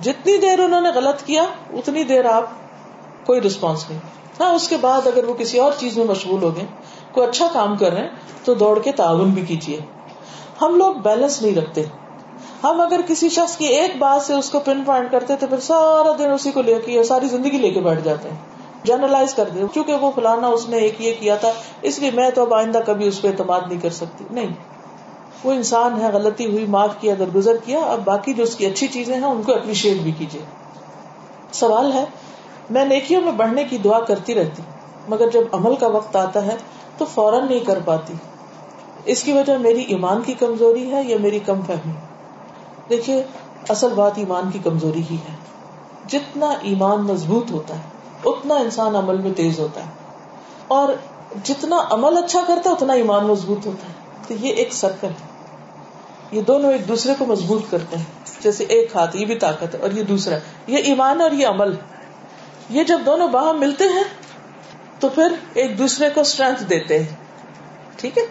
جتنی دیر انہوں نے غلط کیا، اتنی دیر آپ کوئی رسپانس نہیں۔ ہاں اس کے بعد اگر وہ کسی اور چیز میں مشغول ہو گئے، کوئی اچھا کام کر رہے ہیں، تو دوڑ کے تعاون بھی کیجیے۔ ہم لوگ بیلنس نہیں رکھتے۔ ہم اگر کسی شخص کی ایک بات سے اس کو پن پوائنٹ کرتے تو پھر سارا دن اسی کو لے کے ساری زندگی لے کے بیٹھ جاتے ہیں۔ جرنلائز کر دیں کیونکہ وہ فلانا اس نے ایک یہ کیا تھا، اس لیے میں تو اب آئندہ کبھی اس پہ اعتماد نہیں کر سکتی۔ نہیں۔ وہ انسان ہے، غلطی ہوئی، معاف کیا، اگر گزر کیا، اب باقی جو اس کی اچھی چیزیں ہیں، ان کو اپریشیٹ بھی کیجیے سوال ہے، میں نیکیوں میں بڑھنے کی دعا کرتی رہتی، مگر جب عمل کا وقت آتا ہے تو فوراً نہیں کر پاتی۔ اس کی وجہ میری ایمان کی کمزوری ہے یا میری کم فہمی؟ دیکھیے، اصل بات ایمان کی کمزوری ہی ہے۔ جتنا ایمان مضبوط ہوتا ہے اتنا انسان عمل میں تیز ہوتا ہے۔ اور جتنا عمل اچھا کرتا ہے، اتنا ایمان مضبوط ہوتا ہے۔ تو یہ ایک سرکل ہے۔ یہ دونوں ایک دوسرے کو مضبوط کرتے ہیں۔ جیسے ایک ہاتھ، یہ بھی طاقت ہے اور یہ دوسرا یہ ایمان اور یہ عمل۔ یہ جب دونوں باہم ملتے ہیں، تو پھر ایک دوسرے کو اسٹرینتھ دیتے ہیں۔ ٹھیک ہے؟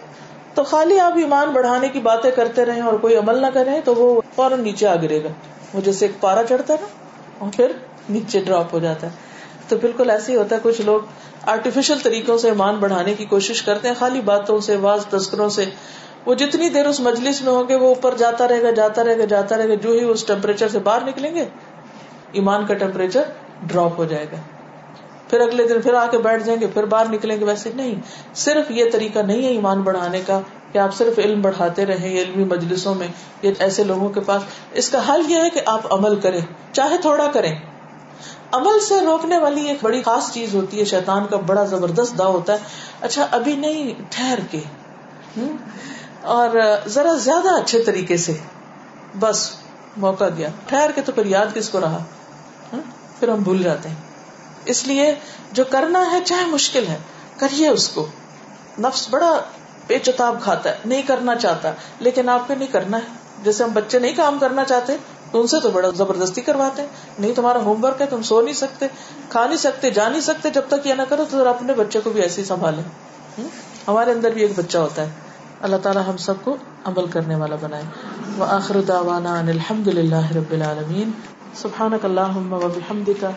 تو خالی آپ ایمان بڑھانے کی باتیں کرتے رہے اور کوئی عمل نہ کرے تو وہ فوراً نیچے آ گرے گا۔ وہ جیسے ایک پارا چڑھتا ہے نا، اور پھر نیچے ڈراپ ہو جاتا ہے۔ تو بالکل ایسے ہی ہوتا ہے، کچھ لوگ آرٹیفیشل طریقوں سے ایمان بڑھانے کی کوشش کرتے ہیں، خالی باتوں سے واز تذکروں سے۔ وہ جتنی دیر اس مجلس میں ہوگے وہ اوپر جاتا رہے گا، جاتا رہے گا، جاتا رہے گا۔ جو ہی اس ٹیمپریچر سے باہر نکلیں گے، ایمان کا ٹیمپریچر ڈراپ ہو جائے گا۔ پھر اگلے دن پھر آ کے بیٹھ جائیں گے، پھر باہر نکلیں گے۔ ویسے نہیں، صرف یہ طریقہ نہیں ہے ایمان بڑھانے کا کہ آپ صرف علم بڑھاتے رہیں علمی مجلسوں میں یا ایسے لوگوں کے پاس۔ اس کا حل یہ ہے کہ آپ عمل کریں، چاہے تھوڑا کریں۔ عمل سے روکنے والی ایک بڑی خاص چیز ہوتی ہے، شیطان کا بڑا زبردست دا ہوتا ہے۔ اچھا ابھی نہیں، ٹھہر کے۔ اور ذرا زیادہ اچھے طریقے سے۔ بس، موقع دیا۔ ٹھہر کے تو پھر یاد کس کو رہا؟ پھر ہم بھول جاتے ہیں۔ اس لیے جو کرنا ہے، چاہے مشکل ہے، کریے اس کو۔ نفس بڑا چتاب کھاتا ہے، نہیں کرنا چاہتا۔ لیکن آپ کو نہیں کرنا ہے۔ جیسے ہم بچے نہیں کام کرنا چاہتے تو ان سے تو بڑا زبردستی کرواتے ہیں۔ نہیں، تمہارا ہوم ورک ہے، تم سو نہیں سکتے، کھا نہیں سکتے، جا نہیں سکتے، جب تک یہ نہ کرو تو اپنے بچے کو بھی ایسے ہی سنبھالے ہمارے اندر بھی ایک بچہ ہوتا ہے۔ اللہ تعالیٰ ہم سب کو عمل کرنے والا بنائے۔ وہ آخر داوانا الحمد للہ رب العالمین۔ سبحان اللہ وبحمد کا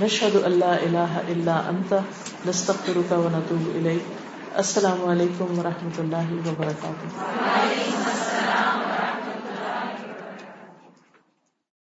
نشهد ان لا اله الا انت۔ نستغفرك ونتوب اليك السلام علیکم و اللہ وبرکاتہ۔